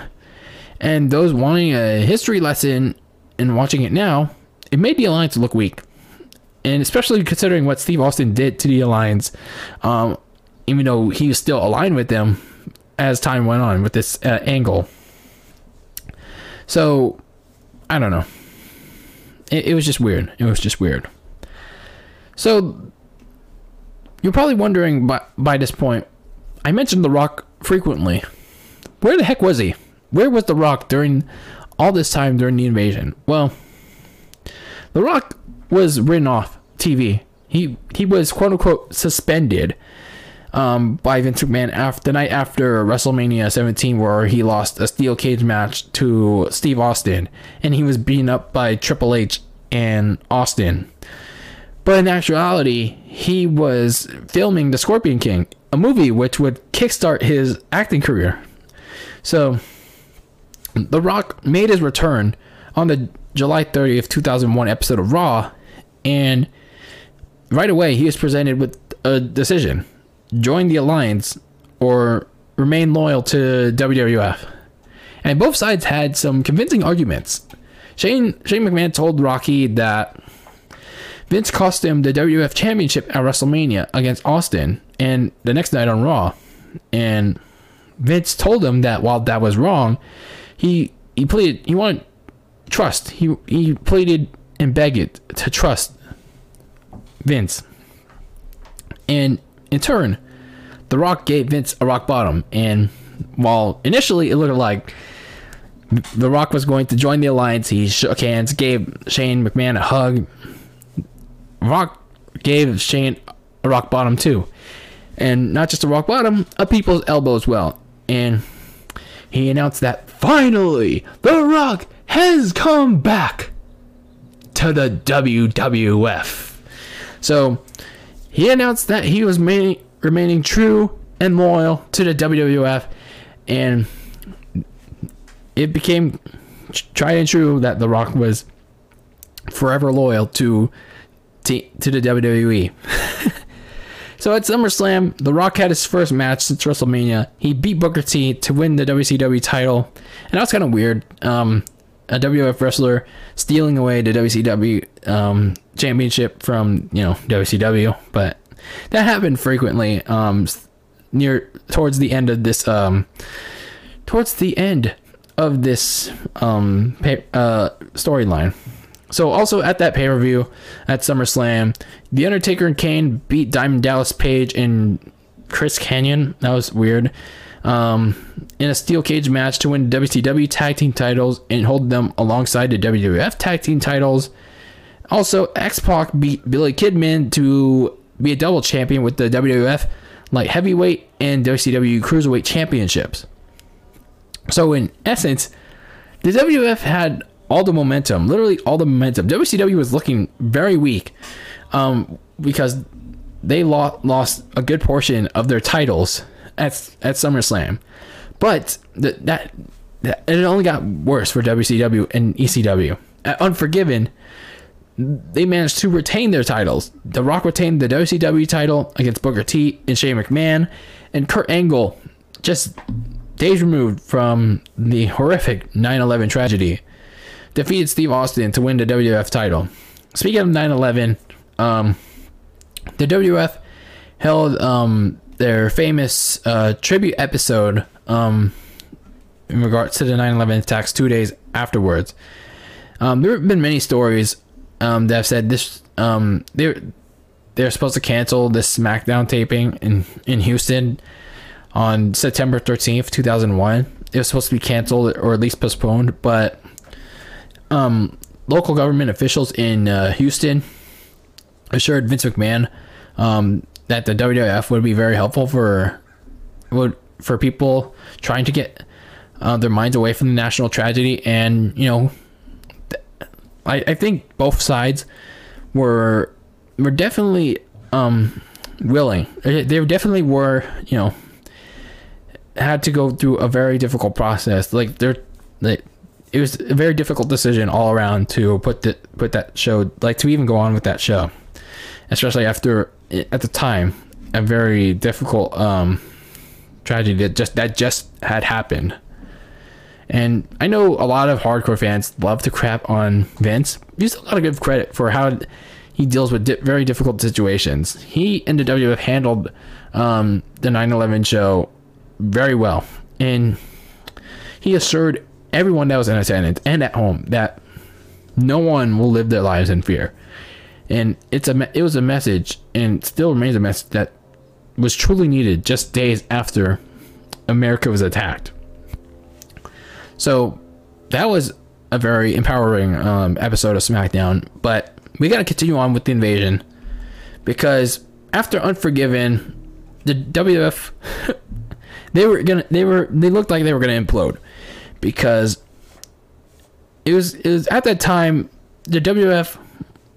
And those wanting a history lesson and watching it now, it made the Alliance look weak. And especially considering what Steve Austin did to the Alliance, um, even though he was still aligned with them as time went on with this uh, angle. So, I don't know. It, it was just weird. It was just weird. So, you're probably wondering by, by this point, I mentioned The Rock frequently. Where the heck was he? Where was The Rock during all this time during the invasion? Well, The Rock was written off TV. He he was quote unquote suspended um, by Vince McMahon after the night after WrestleMania 17, where he lost a steel cage match to Steve Austin, and he was beaten up by Triple H and Austin. But in actuality, he was filming The Scorpion King, a movie which would kickstart his acting career. So, The Rock made his return on the July 30th, 2001 episode of Raw, and right away he was presented with a decision join the Alliance or remain loyal to WWF. And both sides had some convincing arguments. Shane, Shane McMahon told Rocky that Vince cost him the WWF Championship at WrestleMania against Austin and the next night on Raw. And Vince told him that while that was wrong, he he pleaded he wanted trust. He he pleaded and begged to trust Vince. And in turn, The Rock gave Vince a rock bottom. And while initially it looked like The Rock was going to join the alliance, he shook hands, gave Shane McMahon a hug, Rock gave Shane a rock bottom too. And not just a rock bottom, a people's elbow as well. And he announced that finally The Rock has come back to the WWF. So he announced that he was remaining true and loyal to the WWF. And it became tried and true that The Rock was forever loyal to to, the WWE. so at SummerSlam, The Rock had his first match since WrestleMania. He beat Booker T to win the WCW title, and that was kind of weird. Um, a WWF wrestler stealing away the WCW um, championship from you know WCW, but that happened frequently. Um, near towards the end of this, um, towards the end of this um, uh, storyline. So also at that pay per view at SummerSlam, The Undertaker and Kane beat Diamond Dallas Page and Chris Kanyon. That was weird. Um, in a steel cage match to win WCW tag team titles and hold them alongside the WWF tag team titles. Also, X Pac beat Billy Kidman to be a double champion with the WWF light heavyweight and WCW cruiserweight championships. So, in essence, the WWF had all the momentum, literally all the momentum. WCW was looking very weak um, because they lo- lost a good portion of their titles at at SummerSlam, but that, that it only got worse for WCW and ECW. At Unforgiven, they managed to retain their titles. The Rock retained the WCW title against Booker T and Shane McMahon, and Kurt Angle, just days removed from the horrific 9/11 tragedy, defeated Steve Austin to win the WWF title. Speaking of 9/11, um, the WWF held um, their famous uh, tribute episode um, in regards to the 9/11 attacks two days afterwards. Um, there have been many stories um, that have said this. Um, they're they're supposed to cancel this SmackDown taping in in Houston on September 13th, 2001. It was supposed to be canceled or at least postponed, but um, local government officials in uh, Houston assured Vince McMahon um, that the WWF would be very helpful for would for people trying to get uh, their minds away from the national tragedy, and you know, I, I think both sides were were definitely um, willing. They definitely were, you know, had to go through a very difficult process. Like they're like it was a very difficult decision all around to put the put that show like to even go on with that show, especially after at the time a very difficult um, tragedy that just that just had happened. And I know a lot of hardcore fans love to crap on Vince. He's a lot of good credit for how he deals with di- very difficult situations. He and the WWF handled um, the 9/11 show very well, and he assured everyone that was in attendance and at home that no one will live their lives in fear. And it's a it was a message, and still remains a message that was truly needed just days after America was attacked. So that was a very empowering um, episode of SmackDown, but we got to continue on with the invasion because after Unforgiven, the WWF they were gonna they were they looked like they were gonna implode because it was it was at that time the WWF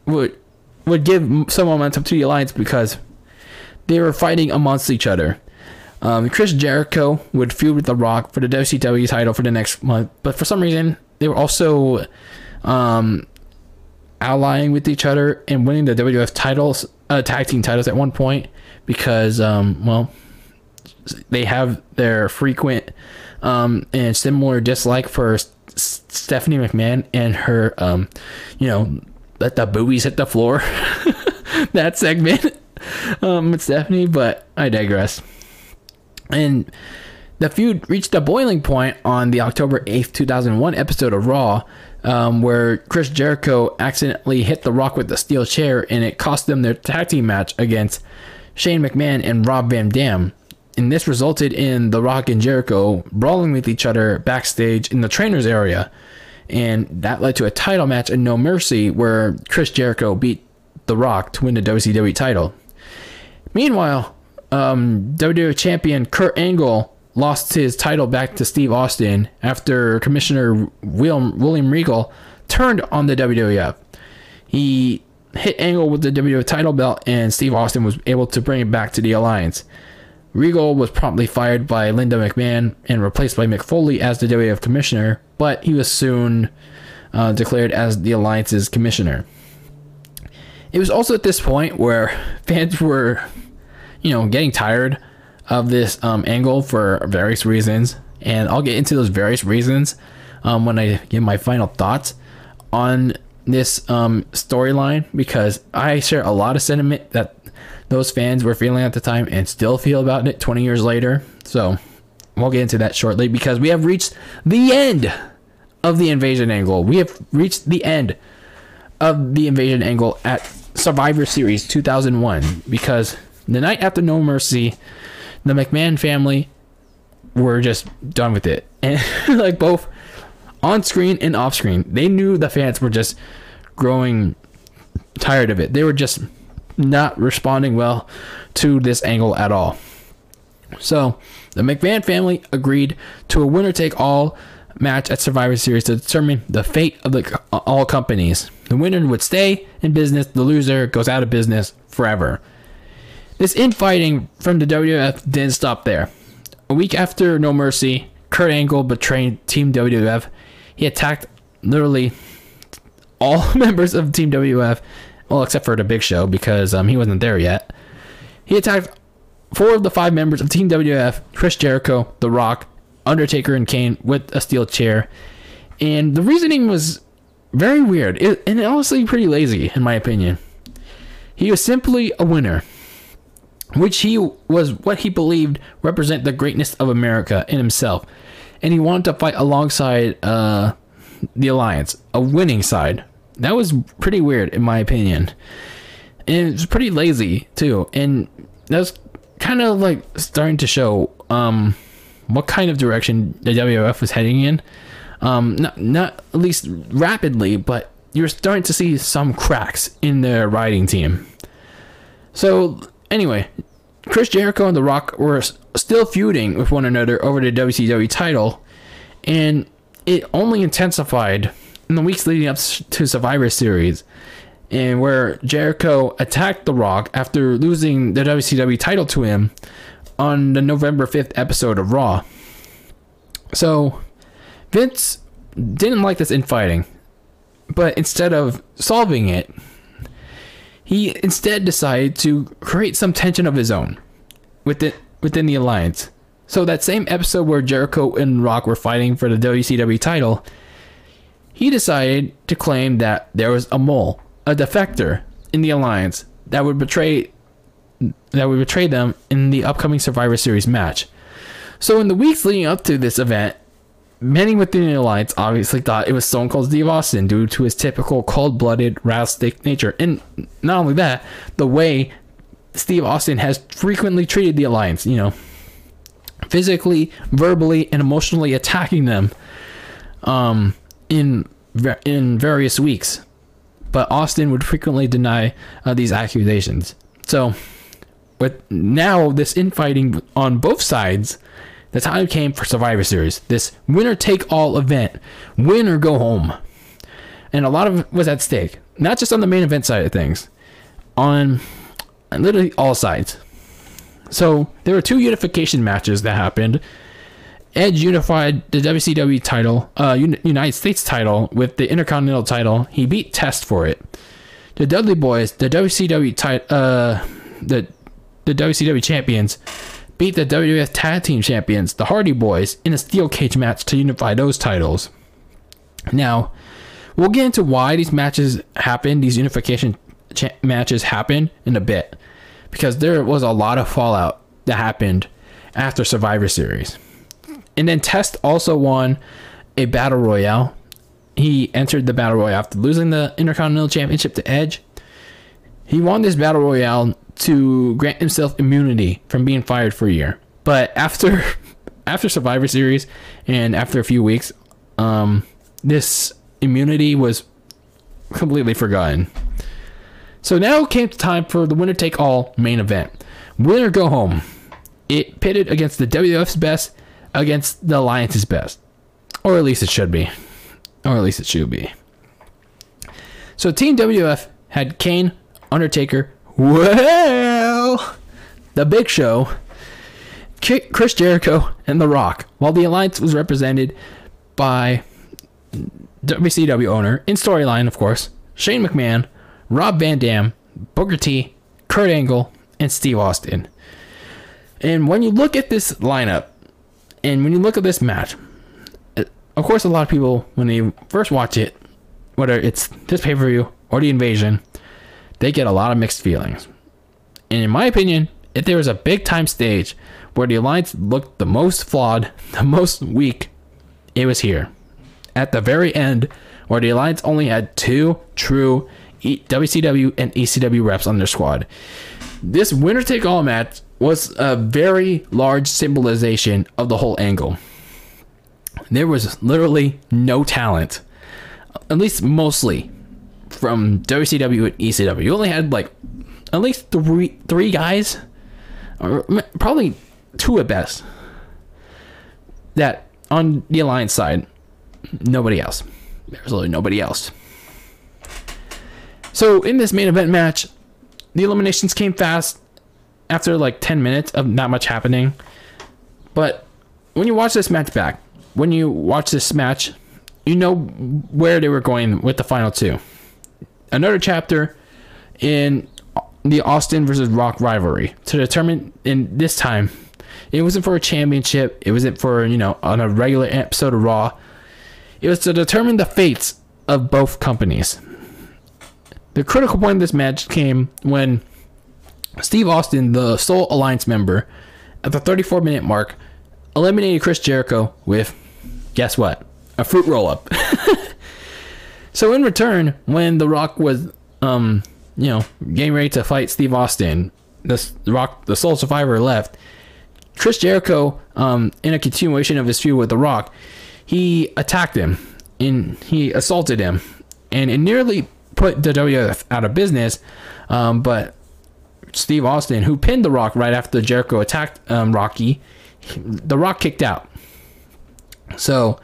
would would give some momentum to the alliance because they were fighting amongst each other. Um, Chris Jericho would feud with The Rock for the WCW title for the next month, but for some reason they were also um, allying with each other and winning the WWF titles, uh, tag team titles at one point because, um, well, they have their frequent um, and similar dislike for S- Stephanie McMahon and her, um, you know, let the boobies hit the floor. that segment um, with Stephanie, but I digress. And the feud reached a boiling point on the October 8th, 2001 episode of Raw, um, where Chris Jericho accidentally hit The Rock with the steel chair and it cost them their tag team match against Shane McMahon and Rob Van Dam. And this resulted in The Rock and Jericho brawling with each other backstage in the trainer's area. And that led to a title match in No Mercy where Chris Jericho beat The Rock to win the WCW title. Meanwhile, um, WWE champion Kurt Angle lost his title back to Steve Austin after Commissioner William, William Regal turned on the WWF. He hit Angle with the WWF title belt, and Steve Austin was able to bring it back to the Alliance. Regal was promptly fired by Linda McMahon and replaced by Mick Foley as the WWF commissioner, but he was soon uh, declared as the alliance's commissioner. It was also at this point where fans were, you know, getting tired of this um, angle for various reasons, and I'll get into those various reasons um, when I give my final thoughts on this um, storyline because I share a lot of sentiment that those fans were feeling at the time and still feel about it 20 years later. So we'll get into that shortly because we have reached the end of the invasion angle. We have reached the end of the invasion angle at Survivor Series 2001 because the night after No Mercy, the McMahon family were just done with it. And like both on screen and off screen, they knew the fans were just growing tired of it. They were just not responding well to this angle at all. So, the McMahon family agreed to a winner take all match at Survivor Series to determine the fate of the all companies. The winner would stay in business, the loser goes out of business forever. This infighting from the WWF didn't stop there. A week after No Mercy, Kurt Angle betrayed Team WWF. He attacked literally all members of Team WWF, well, except for the Big Show because um, he wasn't there yet. He attacked four of the five members of Team WF: Chris Jericho, The Rock, Undertaker, and Kane with a steel chair. And the reasoning was very weird it, and honestly pretty lazy, in my opinion. He was simply a winner which he was what he believed represent the greatness of America in himself, and he wanted to fight alongside uh, the alliance, a winning side. That was pretty weird in my opinion, and it was pretty lazy too, and that's kind of like starting to show um, what kind of direction the WWF was heading in. Um, not not at least rapidly, but you're starting to see some cracks in their riding team. So anyway, Chris Jericho and The Rock were still feuding with one another over the WCW title, and it only intensified in the weeks leading up to Survivor Series, and where Jericho attacked The Rock after losing the WCW title to him on the November 5th episode of Raw. So, Vince didn't like this infighting, but instead of solving it, he instead decided to create some tension of his own within within the alliance. So that same episode where Jericho and Rock were fighting for the WCW title, he decided to claim that there was a mole, a defector in the alliance that would betray that would betray them in the upcoming Survivor Series match. So in the weeks leading up to this event, Many within the alliance obviously thought it was Stone Cold Steve Austin due to his typical cold-blooded, rattlesnake nature, and not only that, the way Steve Austin has frequently treated the alliance. You know, physically, verbally, and emotionally attacking them, um, in in various weeks. But Austin would frequently deny uh, these accusations. So, with now this infighting on both sides the time came for Survivor Series, this winner take all event, win or go home. And a lot of it was at stake, not just on the main event side of things, on literally all sides. So there were two unification matches that happened. Edge unified the WCW title, uh, United States title, with the Intercontinental title. He beat Test for it. The Dudley Boys, the WCW title, uh, the the WCW champions, beat the WWF Tag Team Champions, the Hardy Boys, in a steel cage match to unify those titles. Now, we'll get into why these matches happen, these unification cha- matches happen in a bit, because there was a lot of fallout that happened after Survivor Series. And then Test also won a Battle Royale. He entered the Battle Royale after losing the Intercontinental Championship to Edge. He won this Battle Royale to grant himself immunity from being fired for a year. But after after Survivor Series and after a few weeks, um, this immunity was completely forgotten. So now came time for the winner take all main event. Winner go home. It pitted against the WWF's best against the Alliance's best. Or at least it should be. Or at least it should be. So Team WF had Kane, Undertaker, well, The Big Show, Chris Jericho, and The Rock, while the alliance was represented by WCW owner, in storyline, of course, Shane McMahon, Rob Van Dam, Booker T, Kurt Angle, and Steve Austin. And when you look at this lineup, and when you look at this match, of course, a lot of people, when they first watch it, whether it's this pay per view or the invasion, they get a lot of mixed feelings. And in my opinion, if there was a big time stage where the alliance looked the most flawed, the most weak, it was here. At the very end, where the alliance only had two true WCW and ECW reps on their squad. This winner take all match was a very large symbolization of the whole angle. There was literally no talent, at least mostly, from WCW and ECW. You only had like at least three three guys, or probably two at best. That on the alliance side, nobody else. There's literally nobody else. So in this main event match, the eliminations came fast after like 10 minutes of not much happening. But when you watch this match back, when you watch this match, you know where they were going with the final two. Another chapter in the Austin versus Rock rivalry to determine in this time it wasn't for a championship, it wasn't for, you know, on a regular episode of Raw. It was to determine the fates of both companies. The critical point of this match came when Steve Austin, the sole alliance member, at the 34 minute mark, eliminated Chris Jericho with, guess what? A fruit roll up. so in return, when The Rock was, um, you know, getting ready to fight Steve Austin, the Rock, the sole survivor left. Chris Jericho, um, in a continuation of his feud with The Rock, he attacked him and he assaulted him, and it nearly put the WWF out of business. Um, but Steve Austin, who pinned The Rock right after Jericho attacked um, Rocky, The Rock kicked out. So,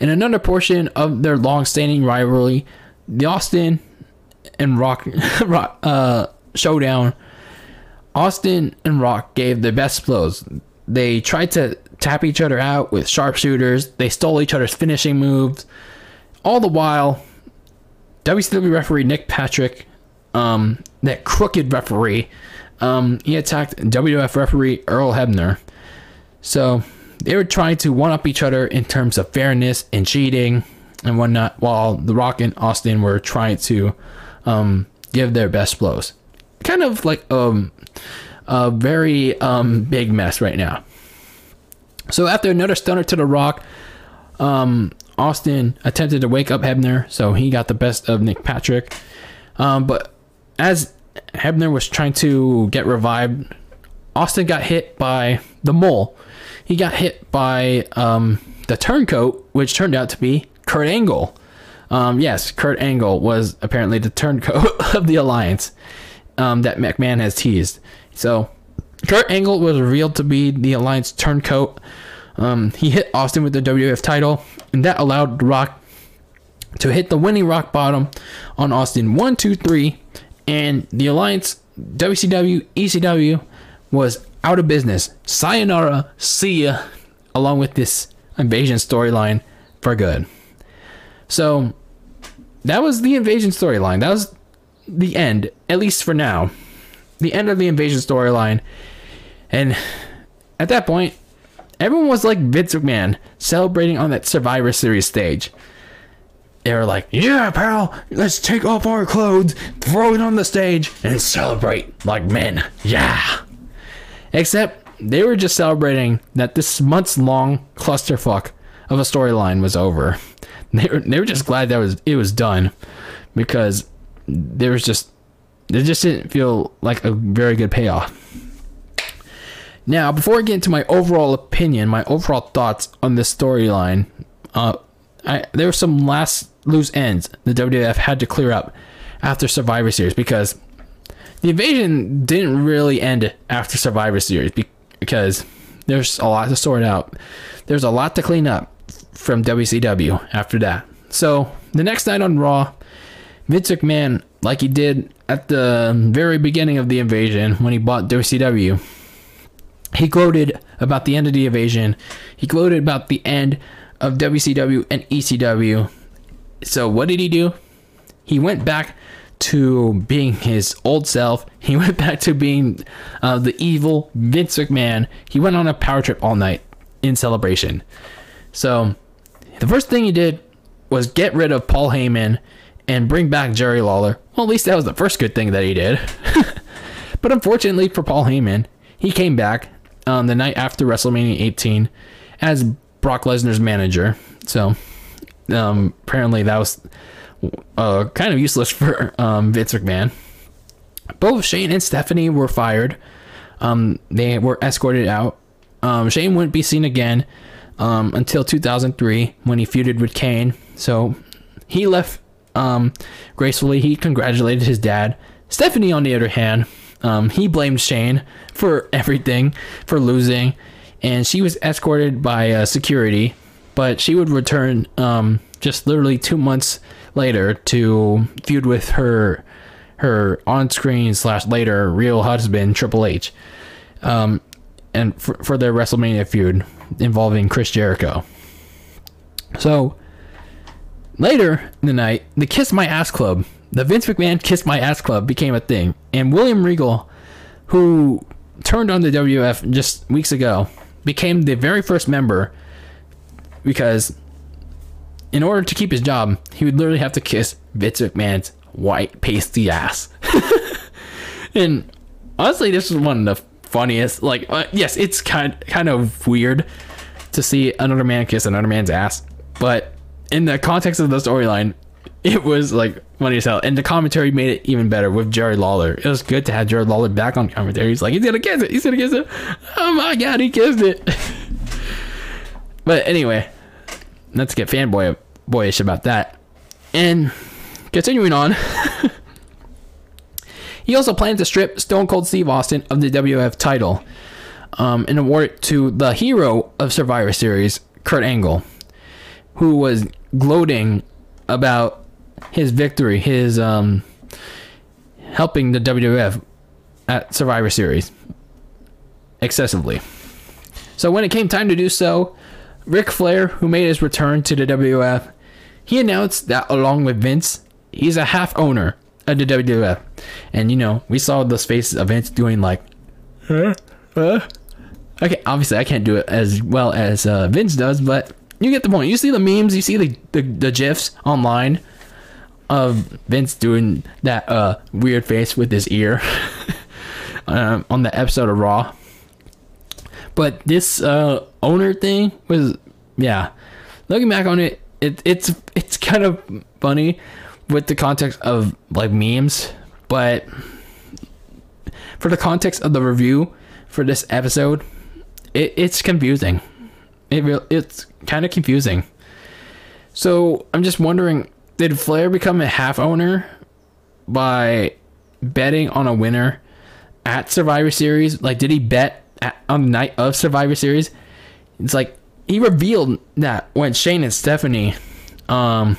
in another portion of their long-standing rivalry, the Austin and Rock, Rock uh, showdown, Austin and Rock gave their best blows. They tried to tap each other out with sharpshooters. They stole each other's finishing moves. All the while, WCW referee Nick Patrick um, that crooked referee. Um, he attacked WWF referee Earl Hebner. So they were trying to one up each other in terms of fairness and cheating and whatnot, while The Rock and Austin were trying to um, give their best blows. Kind of like um, a very um, big mess right now. So after another stunner to The Rock, um, Austin attempted to wake up Hebner, so he got the best of Nick Patrick. Um, but as Hebner was trying to get revived, Austin got hit by the mole. He got hit by um, the turncoat, which turned out to be Kurt Angle. Um, yes, Kurt Angle was apparently the turncoat of the alliance um, that McMahon has teased. So, Kurt Angle was revealed to be the alliance turncoat. Um, he hit Austin with the WWF title, and that allowed Rock to hit the winning rock bottom on Austin 1 2 3 and the alliance WCW ECW was out of business. Sayonara, see ya, along with this invasion storyline for good. So that was the invasion storyline. That was the end, at least for now. The end of the invasion storyline. And at that point, everyone was like Vince McMahon celebrating on that Survivor Series stage they were like, "Yeah, pal, let's take off our clothes, throw it on the stage, and celebrate like men." Yeah. Except they were just celebrating that this months long clusterfuck of a storyline was over. They were they were just glad that was it was done because there was just it just didn't feel like a very good payoff. Now, before I get into my overall opinion, my overall thoughts on this storyline, uh, I, there were some last loose ends the WWF had to clear up after Survivor Series because the invasion didn't really end after Survivor Series because there's a lot to sort out. There's a lot to clean up from WCW after that. So the next night on Raw, Vince McMahon, like he did at the very beginning of the invasion when he bought WCW, he gloated about the end of the invasion. He gloated about the end of WCW and ECW so what did he do? He went back to being his old self. He went back to being uh, the evil Vince McMahon. He went on a power trip all night in celebration. So the first thing he did was get rid of Paul Heyman and bring back Jerry Lawler. Well, at least that was the first good thing that he did. but unfortunately for Paul Heyman, he came back um, the night after WrestleMania 18 as Brock Lesnar's manager. So um, apparently that was uh, kind of useless for um, Vince McMahon. Both Shane and Stephanie were fired. Um, they were escorted out. Um, Shane wouldn't be seen again um, until 2003 when he feuded with Kane. So he left um, gracefully. He congratulated his dad. Stephanie, on the other hand, um, he blamed Shane for everything, for losing, and she was escorted by uh, security. But she would return um, just literally two months later to feud with her her on-screen slash later real husband Triple H, um, and for, for their WrestleMania feud involving Chris Jericho. So later in the night, the Kiss My Ass Club, the Vince McMahon Kiss My Ass Club became a thing, and William Regal, who turned on the WF just weeks ago, became the very first member because in order to keep his job, he would literally have to kiss Vince McMahon's white pasty ass. and honestly, this is one of the funniest. Like, uh, yes, it's kind kind of weird to see another man kiss another man's ass, but in the context of the storyline, it was like funny as hell. And the commentary made it even better with Jerry Lawler. It was good to have Jerry Lawler back on commentary. He's like, he's gonna kiss it. He's gonna kiss it. Oh my god, he kissed it. but anyway, let's get fanboy boyish about that. And continuing on, he also planned to strip Stone Cold Steve Austin of the WF title um, and award it to the hero of Survivor Series, Kurt Angle, who was gloating about his victory, his um, helping the WWF at Survivor Series excessively. So when it came time to do so, Ric Flair, who made his return to the WWF, he announced that along with Vince, he's a half owner of the WWF. And you know, we saw those faces of Vince doing like, huh? Huh? Okay, obviously I can't do it as well as uh, Vince does, but you get the point. You see the memes, you see the the, the gifs online of Vince doing that uh, weird face with his ear um, on the episode of Raw. But this uh, owner thing was, yeah. Looking back on it, it it's it's kind of funny with the context of like memes, but for the context of the review for this episode, it, it's confusing. It it's kind of confusing. So I'm just wondering, did Flair become a half owner by betting on a winner at Survivor Series? Like, did he bet at, on the night of Survivor Series? It's like he revealed that when Shane and Stephanie, um,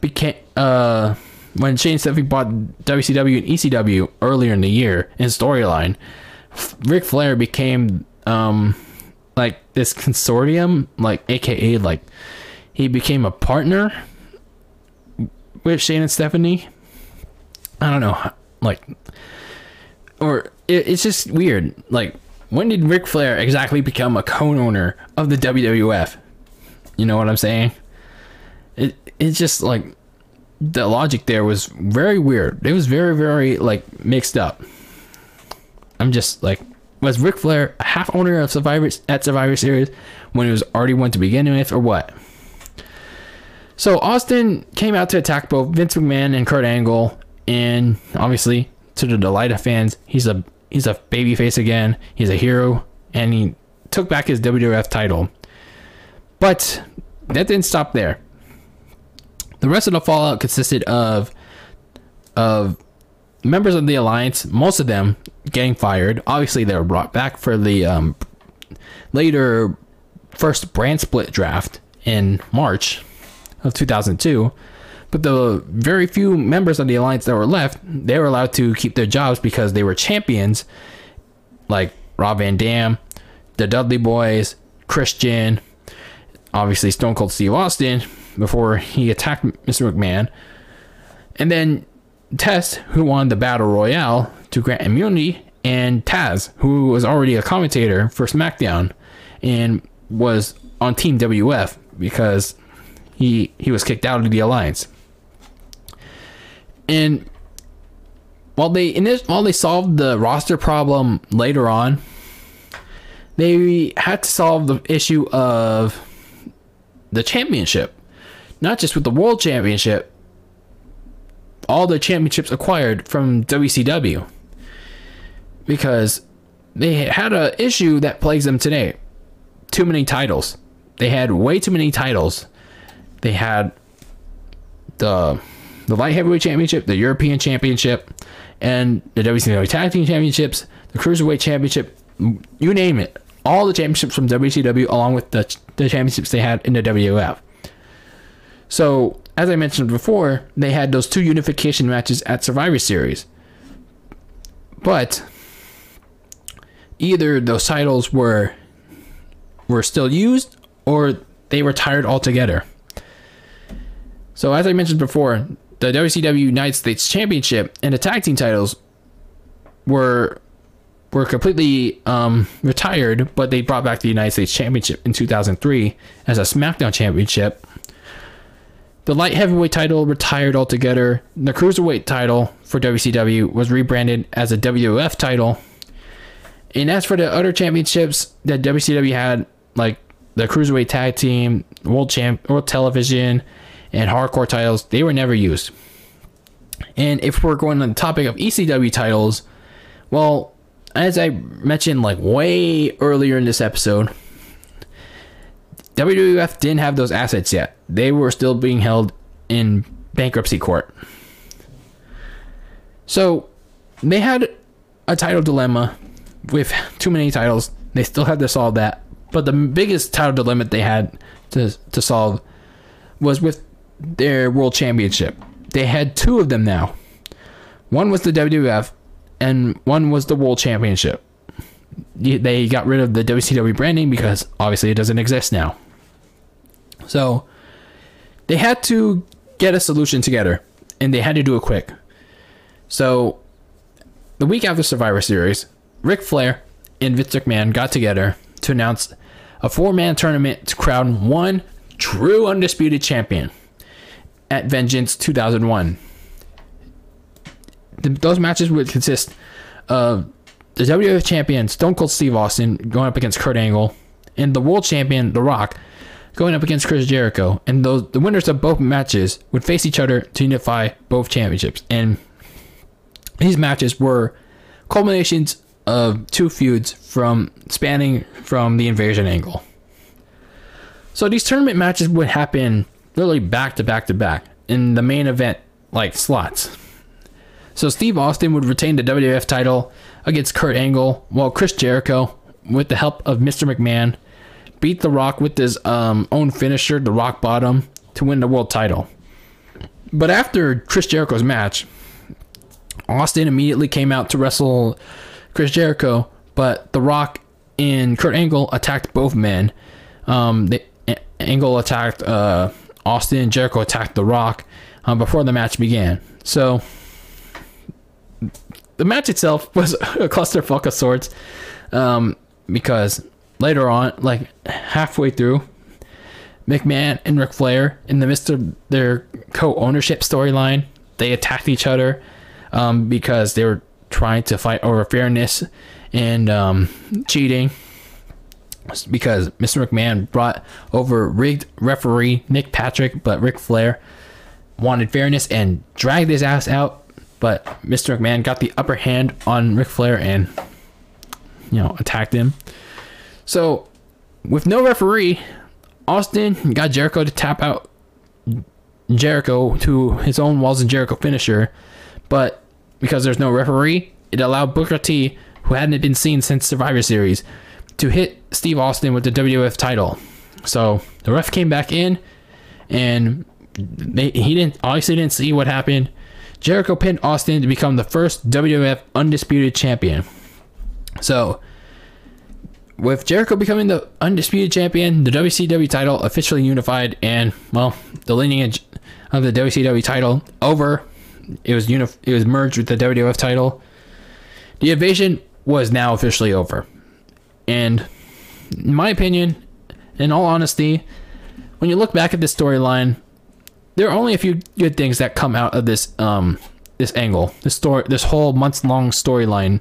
became uh when Shane and Stephanie bought WCW and ECW earlier in the year in storyline, Ric Flair became um like this consortium, like AKA like he became a partner with Shane and Stephanie. I don't know, like, or it, it's just weird. Like, when did Ric Flair exactly become a co-owner of the WWF? You know what I'm saying? It it's just like the logic there was very weird. It was very very like mixed up. I'm just like was Ric Flair a half owner of Survivor at Survivor Series when he was already one to begin with, or what? So Austin came out to attack both Vince McMahon and Kurt Angle, and obviously, to the delight of fans, he's a he's a babyface again. He's a hero, and he took back his WWF title. But that didn't stop there. The rest of the fallout consisted of of members of the alliance, most of them getting fired. Obviously, they were brought back for the um, later first brand split draft in March of 2002. But the very few members of the alliance that were left, they were allowed to keep their jobs because they were champions, like Rob Van Dam, the Dudley Boyz, Christian, obviously Stone Cold Steve Austin, before he attacked Mr. McMahon. And then Test, who won the Battle Royale to grant immunity, and Taz, who was already a commentator for SmackDown and was on Team WF because he he was kicked out of the alliance. And while they while they solved the roster problem later on, they had to solve the issue of the championship, not just with the world championship. All the championships acquired from WCW, because they had a issue that plagues them today. Too many titles. They had way too many titles. They had the the light heavyweight championship, the European championship, and the WCW tag team championships, the cruiserweight championship, you name it. All the championships from WCW, along with the, the championships they had in the WWF. So, as I mentioned before, they had those two unification matches at Survivor Series. But either those titles were were still used or they retired altogether. So, as I mentioned before, the WCW United States Championship and the tag team titles were were completely um, retired, but they brought back the United States Championship in 2003 as a SmackDown Championship. The light heavyweight title retired altogether. The cruiserweight title for WCW was rebranded as a WWF title. And as for the other championships that WCW had, like the cruiserweight tag team, world champ, world television, and hardcore titles, they were never used. And if we're going on the topic of ECW titles, well, as I mentioned like way earlier in this episode, WWF didn't have those assets yet. They were still being held in bankruptcy court. So they had a title dilemma with too many titles. They still had to solve that. But the biggest title dilemma they had to, to solve was with their world championship. They had two of them now. One was the WWF, and one was the world championship. They got rid of the WCW branding because obviously it doesn't exist now. So they had to get a solution together, and they had to do it quick. So the week after Survivor Series, Ric Flair and Vince McMahon got together to announce a four-man tournament to crown one true undisputed champion at Vengeance 2001. The, those matches would consist of the WWF champion Stone Cold Steve Austin going up against Kurt Angle, and the world champion The Rock going up against Chris Jericho. And those the winners of both matches would face each other to unify both championships. And these matches were culminations of two feuds from spanning from the invasion angle. So these tournament matches would happen literally back to back to back in the main event like slots. So Steve Austin would retain the WWF title against Kurt Angle, while Chris Jericho, with the help of Mr. McMahon, beat The Rock with his um, own finisher, the Rock Bottom, to win the world title. But after Chris Jericho's match, Austin immediately came out to wrestle Chris Jericho, but The Rock and Kurt Angle attacked both men. Um, the Angle attacked uh, Austin and Jericho attacked The Rock um, before the match began. So the match itself was a clusterfuck of sorts um, because later on, like halfway through, McMahon and Ric Flair, in the midst of their co-ownership storyline, they attacked each other um, because they were trying to fight over fairness and um, cheating because Mr. McMahon brought over rigged referee Nick Patrick, but Ric Flair wanted fairness and dragged his ass out. But Mr. McMahon got the upper hand on Ric Flair and, you know, attacked him. So, with no referee, Austin got Jericho to tap out Jericho to his own Walls of Jericho finisher. But because there's no referee, it allowed Booker T, who hadn't been seen since Survivor Series, to hit Steve Austin with the WWF title. So the ref came back in, and they, he didn't obviously didn't see what happened. Jericho pinned Austin to become the first WWF undisputed champion. So with Jericho becoming the undisputed champion, the WCW title officially unified, and well, the lineage of the WCW title over. It was uni- It was merged with the WWF title. The invasion was now officially over, and in my opinion, in all honesty, when you look back at this storyline, there are only a few good things that come out of this um this angle, this story, this whole months long storyline.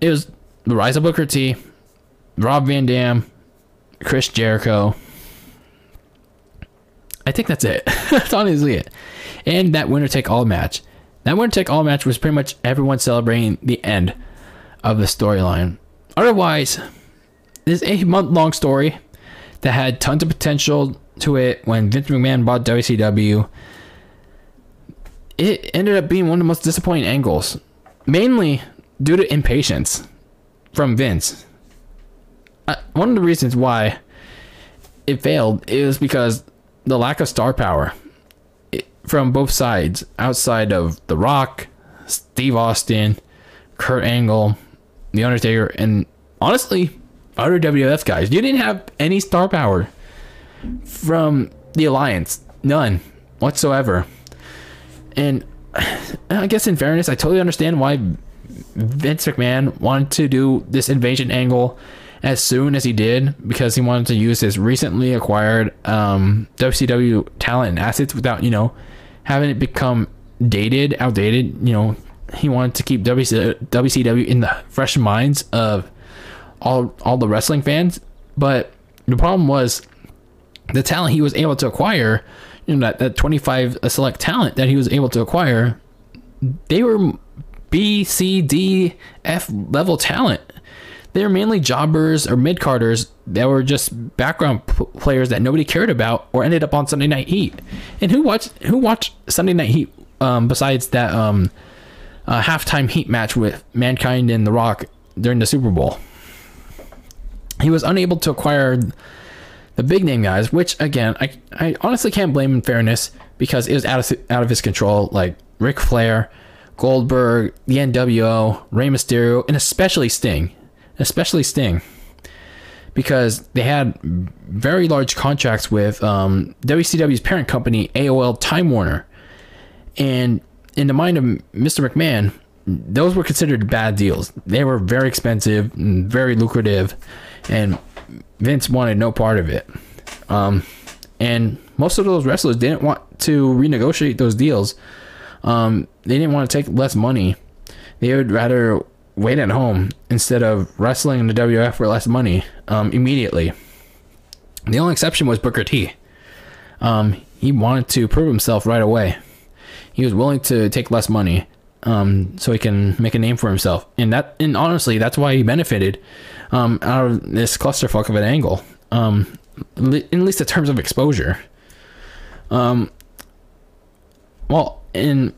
It was the rise of Booker T, Rob Van Dam, Chris Jericho. I think that's it. that's honestly it. And that winner take all match. That winner take all match was pretty much everyone celebrating the end of the storyline. Otherwise, this eight month long story that had tons of potential to it when Vince McMahon bought WCW. It ended up being one of the most disappointing angles, mainly due to impatience from Vince. Uh, one of the reasons why it failed is because the lack of star power from both sides, outside of The Rock, Steve Austin, Kurt Angle, The Undertaker, and honestly, other WWF guys. You didn't have any star power from the Alliance. None whatsoever. And I guess in fairness, I totally understand why Vince McMahon wanted to do this invasion angle as soon as he did because he wanted to use his recently acquired um, WCW talent and assets without, you know, having it become dated, outdated. You know, he wanted to keep WCW in the fresh minds of all all the wrestling fans. But the problem was the talent he was able to acquire, you know, that, that 25 select talent that he was able to acquire, they were B, C, D, F level talent. They were mainly jobbers or mid carders that were just background p- players that nobody cared about or ended up on Sunday Night Heat. And who watched who watched Sunday Night Heat um, besides that um, uh, halftime Heat match with Mankind and The Rock during the Super Bowl? He was unable to acquire the big name guys, which again, I, I honestly can't blame in fairness because it was out of, out of his control, like Ric Flair, Goldberg, the NWO, Rey Mysterio, and especially Sting. Especially Sting. Because they had very large contracts with um, WCW's parent company, AOL Time Warner. And in the mind of Mr. McMahon, those were considered bad deals. They were very expensive and very lucrative and Vince wanted no part of it. Um, and most of those wrestlers didn't want to renegotiate those deals. Um, they didn't want to take less money. They would rather wait at home instead of wrestling in the WF for less money um, immediately. The only exception was Booker T. Um, he wanted to prove himself right away. He was willing to take less money um, so he can make a name for himself. And that, and honestly, that's why he benefited um, out of this clusterfuck of an angle. Um, in at least in terms of exposure. Um, well, in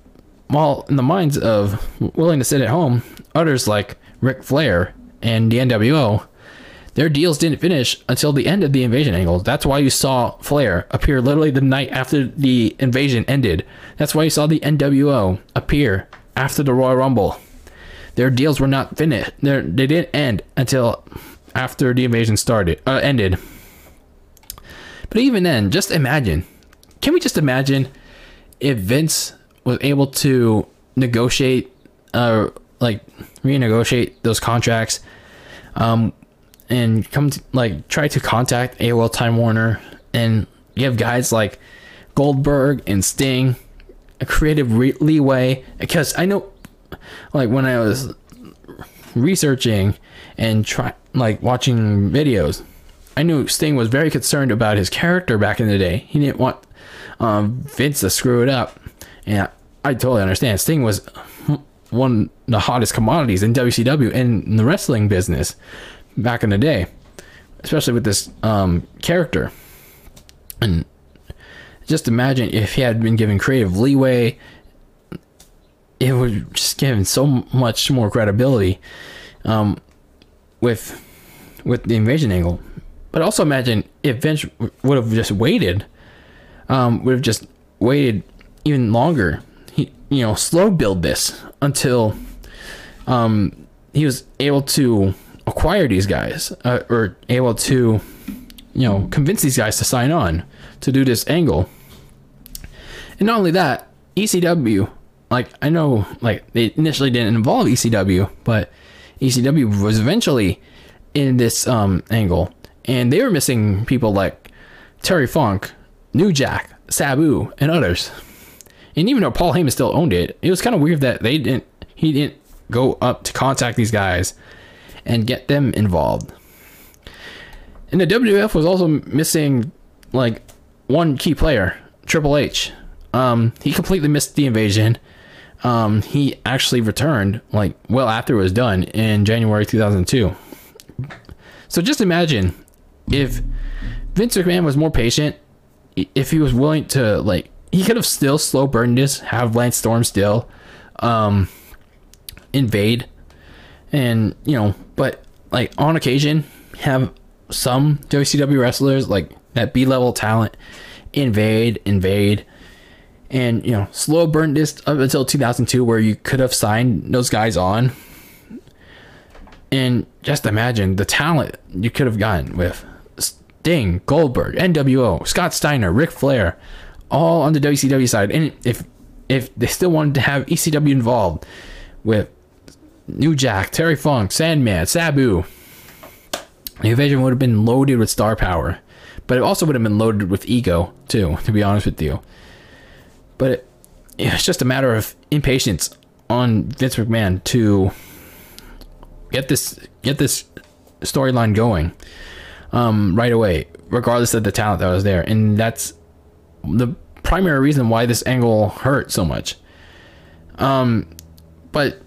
while in the minds of willing to sit at home, others like Ric Flair and the NWO, their deals didn't finish until the end of the invasion angle. That's why you saw Flair appear literally the night after the invasion ended. That's why you saw the NWO appear after the Royal Rumble. Their deals were not finished. They're, they didn't end until after the invasion started, uh, ended. But even then, just imagine. Can we just imagine if Vince was able to negotiate, uh, like renegotiate those contracts, um, and come to, like try to contact AOL Time Warner and give guys like Goldberg and Sting a creative re- leeway because I know like when I was researching and try like watching videos, I knew Sting was very concerned about his character back in the day. He didn't want um, Vince to screw it up, and I, I totally understand. Sting was one of the hottest commodities in WCW and in the wrestling business back in the day, especially with this um, character. And just imagine if he had been given creative leeway it would just give him so much more credibility um, with with the invasion angle. But also imagine if Vince would have just waited, um, would have just waited even longer. He, you know, slow build this until um, he was able to acquire these guys uh, or able to, you know, convince these guys to sign on to do this angle. And not only that, ECW, like I know, like they initially didn't involve ECW, but ECW was eventually in this um, angle, and they were missing people like Terry Funk, New Jack, Sabu, and others. And even though Paul Heyman still owned it, it was kind of weird that they didn't. He didn't go up to contact these guys and get them involved. And the WWF was also missing like one key player, Triple H. Um, he completely missed the invasion. Um, he actually returned like well after it was done in January 2002. So just imagine if Vince McMahon was more patient, if he was willing to like, he could have still slow burned this, have Lance Storm still um, invade, and you know, but like on occasion have some WCW wrestlers like that B level talent invade, invade, and you know, slow burn this up until 2002, where you could have signed those guys on. And just imagine the talent you could have gotten with Sting, Goldberg, NWO, Scott Steiner, Ric Flair, all on the WCW side. And if if they still wanted to have ECW involved with New Jack, Terry Funk, Sandman, Sabu, the invasion would have been loaded with star power, but it also would have been loaded with ego too. To be honest with you, but it, it's just a matter of impatience on Vince McMahon to get this get this storyline going um, right away, regardless of the talent that was there, and that's the primary reason why this angle hurt so much. Um, but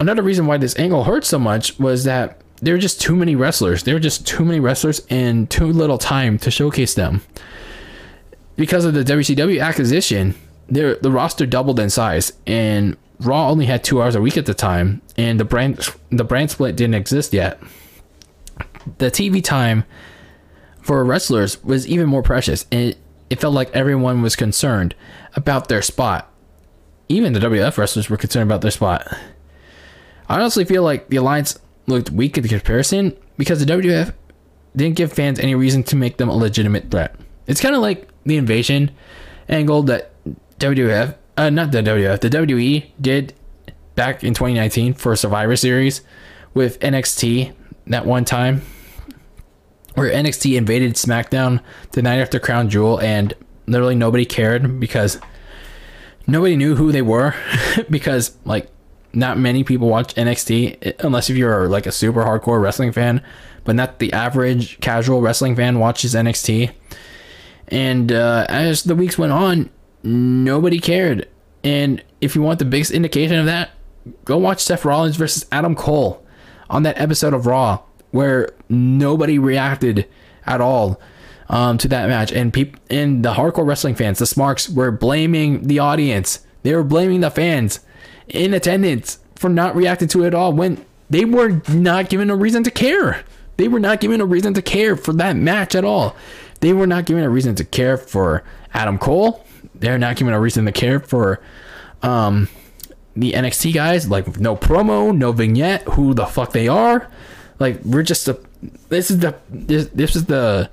another reason why this angle hurt so much was that there were just too many wrestlers. There were just too many wrestlers and too little time to showcase them. Because of the WCW acquisition, the roster doubled in size, and Raw only had two hours a week at the time, and the brand the brand split didn't exist yet. The TV time for wrestlers was even more precious, and it, it felt like everyone was concerned about their spot. Even the WF wrestlers were concerned about their spot. I honestly feel like the alliance looked weak in comparison because the WWF didn't give fans any reason to make them a legitimate threat. It's kind of like the invasion angle that WWF, uh, not the WWF, the WWE did back in 2019 for Survivor Series with NXT that one time where NXT invaded SmackDown the night after Crown Jewel and literally nobody cared because nobody knew who they were because like not many people watch NXT unless if you're like a super hardcore wrestling fan, but not the average casual wrestling fan watches NXT. And uh, as the weeks went on, nobody cared. And if you want the biggest indication of that, go watch Seth Rollins versus Adam Cole on that episode of Raw where nobody reacted at all um, to that match. And people and the hardcore wrestling fans, the Smarks, were blaming the audience. They were blaming the fans in attendance for not reacting to it at all when they were not given a reason to care. They were not given a reason to care for that match at all. They were not given a reason to care for Adam Cole. They're not given a reason to care for um, the NXT guys. Like no promo, no vignette, who the fuck they are. Like we're just a. This is the this, this is the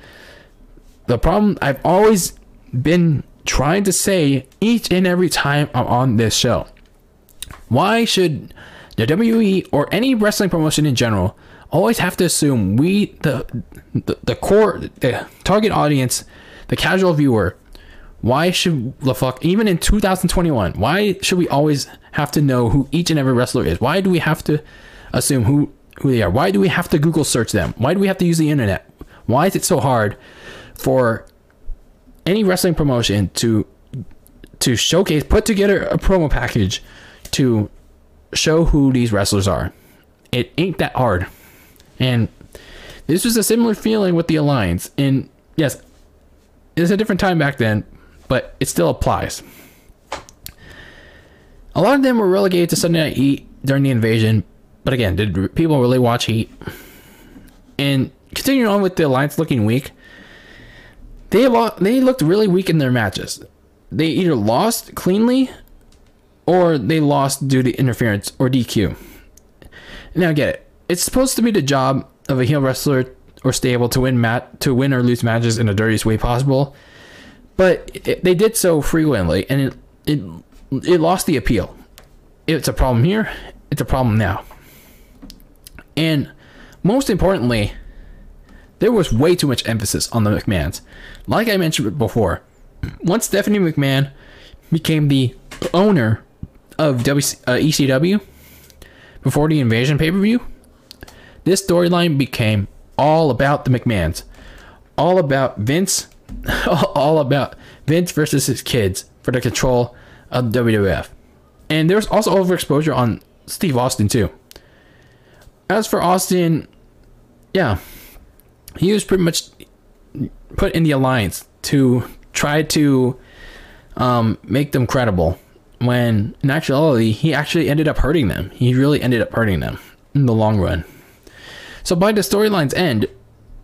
the problem I've always been trying to say each and every time I'm on this show. Why should the WWE or any wrestling promotion in general always have to assume we the the, the core the target audience, the casual viewer, why should the fuck even in 2021, why should we always have to know who each and every wrestler is? Why do we have to assume who who they are? Why do we have to Google search them? Why do we have to use the internet? Why is it so hard for any wrestling promotion to to showcase put together a promo package to show who these wrestlers are. It ain't that hard. And this was a similar feeling with the Alliance. And yes, it's a different time back then, but it still applies. A lot of them were relegated to Sunday Night Heat during the invasion, but again, did people really watch Heat? And continuing on with the Alliance looking weak, they they looked really weak in their matches. They either lost cleanly or they lost due to interference or DQ. Now, get it. it's supposed to be the job of a heel wrestler or stable to win mat to win or lose matches in the dirtiest way possible. But it, they did so frequently, and it it it lost the appeal. It's a problem here. It's a problem now. And most importantly, there was way too much emphasis on the McMahons. Like I mentioned before, once Stephanie McMahon became the owner of WC, uh, ECW before the Invasion pay per view, this storyline became all about the McMahons, all about Vince, all about Vince versus his kids for the control of WWF. And there was also overexposure on Steve Austin too. As for Austin, yeah, he was pretty much put in the alliance to try to um, make them credible. When in actuality, he actually ended up hurting them. He really ended up hurting them in the long run. So by the storyline's end,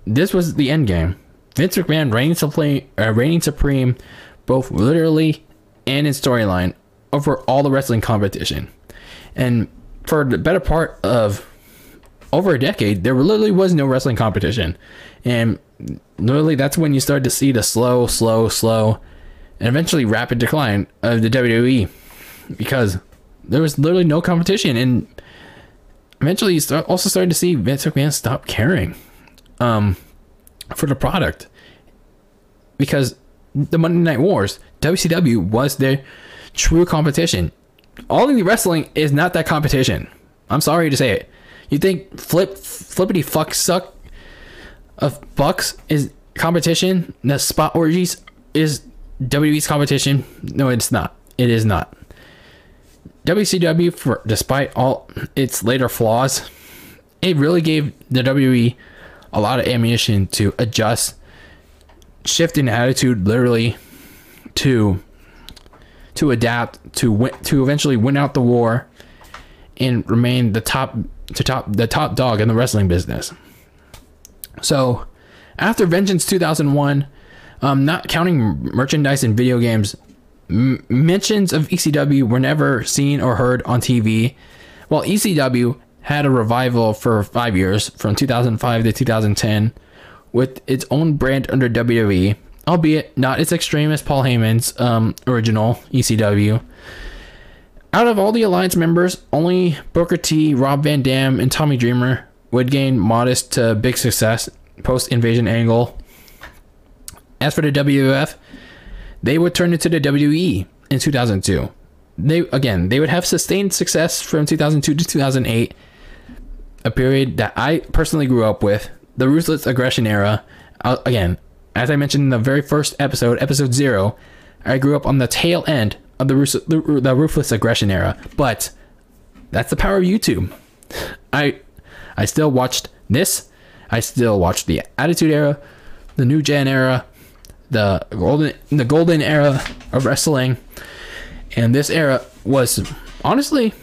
this was the end game. Vince McMahon reigning supreme, uh, reigning supreme, both literally and in storyline over all the wrestling competition. And for the better part of over a decade, there literally was no wrestling competition. And literally, that's when you start to see the slow, slow, slow, and eventually rapid decline of the WWE because there was literally no competition. And eventually, you start, also started to see Vince McMahon stop caring um, for the product because the Monday Night Wars, WCW was their true competition. All Elite Wrestling is not that competition. I'm sorry to say it. You think flip flippity fuck suck of bucks is competition? The spot orgies is WWE's competition? No, it's not. It is not. WCW, for despite all its later flaws, it really gave the WWE a lot of ammunition to adjust, shift in attitude, literally, to to adapt to win, to eventually win out the war and remain the top to top the top dog in the wrestling business. So, after Vengeance 2001, um, not counting merchandise and video games, m- mentions of ECW were never seen or heard on TV. While ECW had a revival for five years, from 2005 to 2010, with its own brand under WWE, albeit not as extreme as Paul Heyman's um, original ECW. Out of all the Alliance members, only Booker T, Rob Van Dam, and Tommy Dreamer would gain modest to big success post Invasion Angle. As for the WWF, they would turn into the WWE in 2002. They again, they would have sustained success from 2002 to 2008, a period that I personally grew up with, the ruthless aggression era. Uh, again, as I mentioned in the very first episode, episode zero, I grew up on the tail end of the, the ruthless aggression era. But that's the power of YouTube. I I still watched this. I still watched the Attitude Era, the New Gen era, the golden the golden era of wrestling, and this era was honestly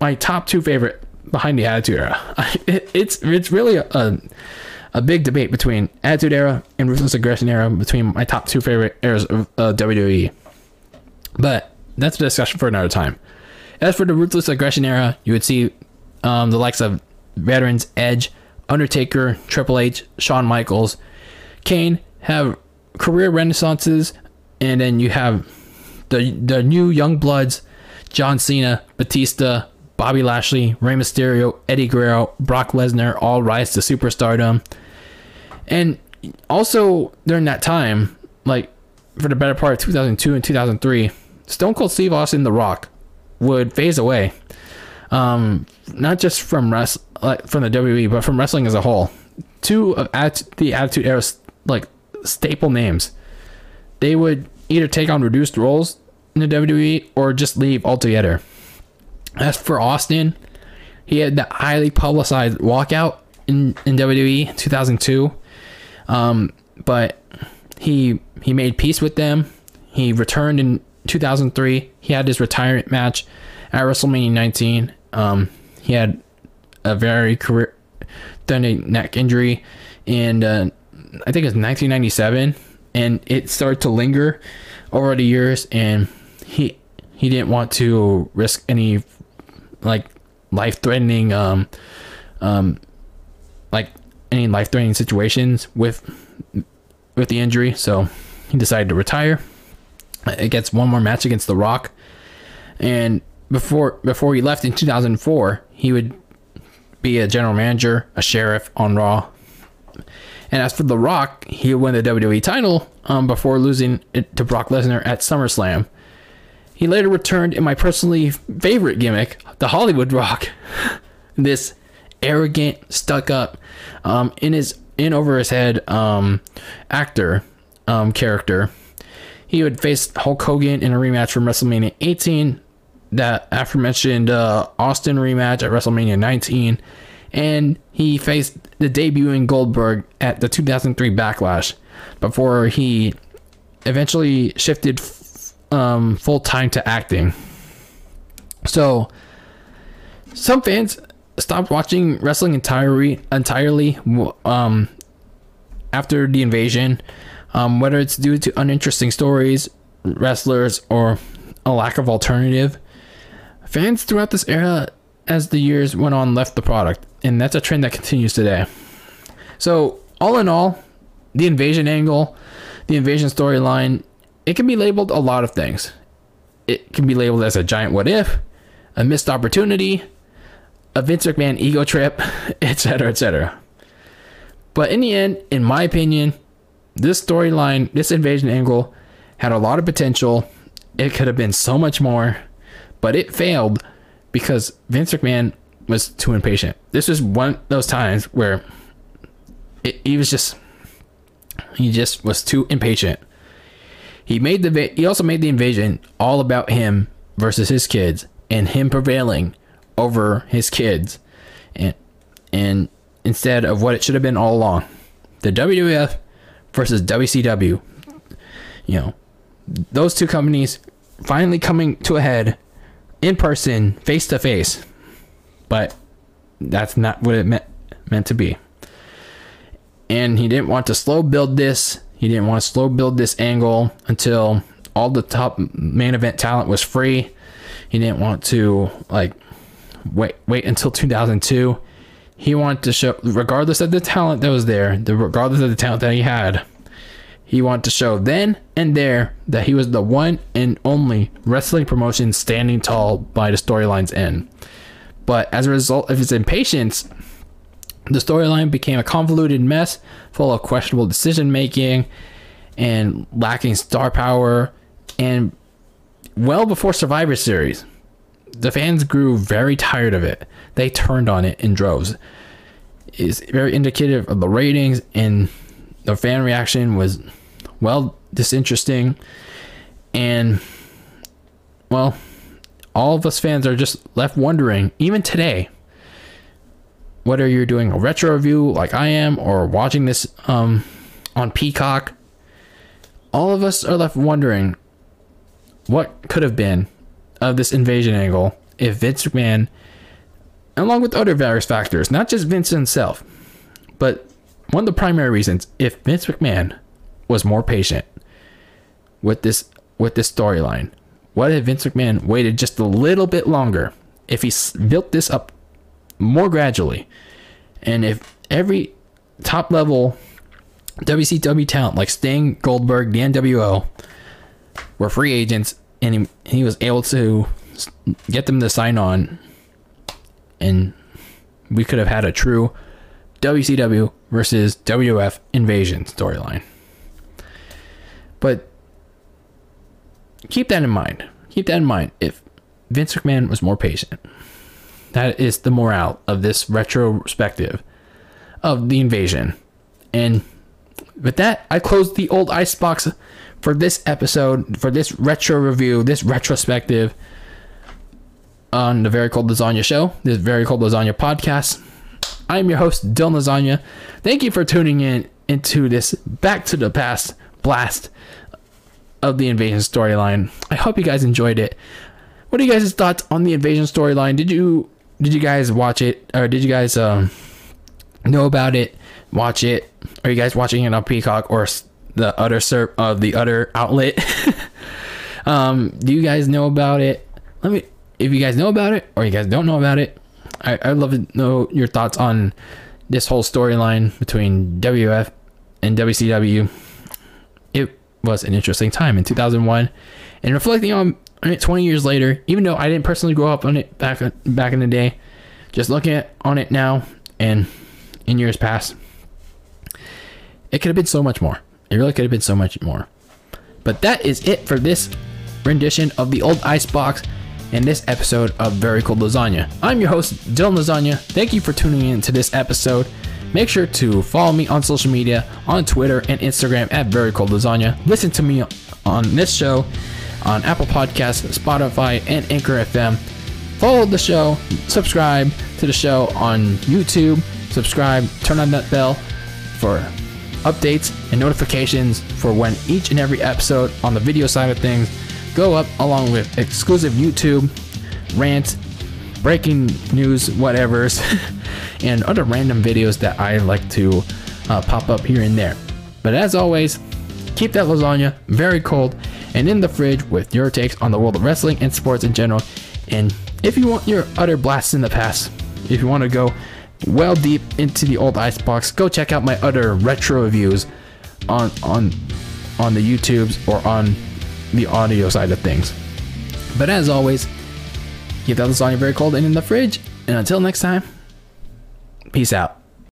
my top two favorite behind the Attitude Era. It, it's it's really a, a big debate between Attitude Era and Ruthless Aggression Era between my top two favorite eras of uh, WWE. But that's a discussion for another time. As for the Ruthless Aggression Era, you would see um, the likes of veterans Edge, Undertaker, Triple H, Shawn Michaels, Kane have career renaissances, and then you have the the new young bloods, John Cena, Batista, Bobby Lashley, Rey Mysterio, Eddie Guerrero, Brock Lesnar all rise to superstardom. And also during that time, like for the better part of 2002 and 2003, Stone Cold Steve Austin, The Rock, would phase away. Um, not just from rest, like from the WWE, but from wrestling as a whole. Two of at the Attitude Era like staple names. They would either take on reduced roles in the WWE or just leave altogether. As for Austin, he had the highly publicized walkout in, in WWE in 2002. Um, but he he made peace with them. He returned in 2003. He had his retirement match at WrestleMania 19. Um, he had a very career done a neck injury, and uh, I think it's 1997, and it started to linger over the years, and he he didn't want to risk any like life-threatening, um, um, like any life-threatening situations with with the injury. So he decided to retire. It gets one more match against The Rock, and before before he left in 2004, he would be a general manager, a sheriff on Raw. And as for The Rock, he won the WWE title um, before losing it to Brock Lesnar at SummerSlam. He later returned in my personally favorite gimmick, the Hollywood Rock. this arrogant, stuck up, um, in his in over his head um, actor um, character. He would face Hulk Hogan in a rematch from WrestleMania 18, that aforementioned uh, Austin rematch at WrestleMania 19, and he faced the debuting Goldberg at the 2003 Backlash before he eventually shifted um, full time to acting. So, some fans stopped watching wrestling entirely entirely um, after the invasion, um, whether it's due to uninteresting stories, wrestlers, or a lack of alternative. Fans throughout this era, as the years went on, left the product, and that's a trend that continues today. So, all in all, the invasion angle, the invasion storyline, it can be labeled a lot of things. It can be labeled as a giant what if, a missed opportunity, a Vince McMahon ego trip, etc., etc. But in the end, in my opinion, this storyline, this invasion angle, had a lot of potential. It could have been so much more but it failed because Vince McMahon was too impatient. This was one of those times where it, he was just he just was too impatient. He made the he also made the invasion all about him versus his kids and him prevailing over his kids and and instead of what it should have been all along. The WWF versus WCW. You know, those two companies finally coming to a head in person, face to face. But that's not what it meant meant to be. And he didn't want to slow build this. He didn't want to slow build this angle until all the top main event talent was free. He didn't want to like wait wait until 2002. He wanted to show regardless of the talent that was there, the regardless of the talent that he had, he wanted to show then and there that he was the one and only wrestling promotion standing tall by the storyline's end. But as a result of his impatience, the storyline became a convoluted mess full of questionable decision making and lacking star power. And well before Survivor Series, the fans grew very tired of it. They turned on it in droves. It's very indicative of the ratings and the fan reaction was well disinteresting and well all of us fans are just left wondering even today whether you're doing a retro review like I am or watching this um, on Peacock all of us are left wondering what could have been of this invasion angle if Vince McMahon along with other various factors not just Vince himself but one of the primary reasons, if Vince McMahon was more patient with this with this storyline, what if Vince McMahon waited just a little bit longer? If he built this up more gradually, and if every top level WCW talent like Sting, Goldberg, the NWO were free agents, and he, he was able to get them to sign on, and we could have had a true WCW versus WF invasion storyline. But keep that in mind. Keep that in mind. If Vince McMahon was more patient, that is the morale of this retrospective of the invasion. And with that, I close the old icebox for this episode, for this retro review, this retrospective on the Very Cold Lasagna show, this Very Cold Lasagna podcast. I'm your host, Dylan Lasagna. Thank you for tuning in into this back to the past blast of the invasion storyline. I hope you guys enjoyed it. What are you guys' thoughts on the invasion storyline? Did you did you guys watch it or did you guys um, know about it? Watch it? Are you guys watching it on Peacock or the other ser- uh, the other outlet? um, do you guys know about it? Let me if you guys know about it or you guys don't know about it, I, I'd love to know your thoughts on this whole storyline between WF and WCW. Was an interesting time in 2001, and reflecting on it 20 years later, even though I didn't personally grow up on it back back in the day, just looking at on it now and in years past, it could have been so much more. It really could have been so much more. But that is it for this rendition of the old icebox and this episode of Very Cold Lasagna. I'm your host, Dylan Lasagna. Thank you for tuning in to this episode. Make sure to follow me on social media on Twitter and Instagram at Very Cold Lasagna. Listen to me on this show on Apple Podcasts, Spotify, and Anchor FM. Follow the show, subscribe to the show on YouTube, subscribe, turn on that bell for updates and notifications for when each and every episode on the video side of things go up along with exclusive YouTube rants, breaking news, whatevers, and other random videos that I like to uh, pop up here and there. But as always, keep that lasagna very cold and in the fridge with your takes on the world of wrestling and sports in general. And if you want your utter blasts in the past, if you want to go well deep into the old icebox, go check out my other retro reviews on on on the YouTubes or on the audio side of things. But as always, keep that lasagna very cold and in the fridge. And until next time, peace out.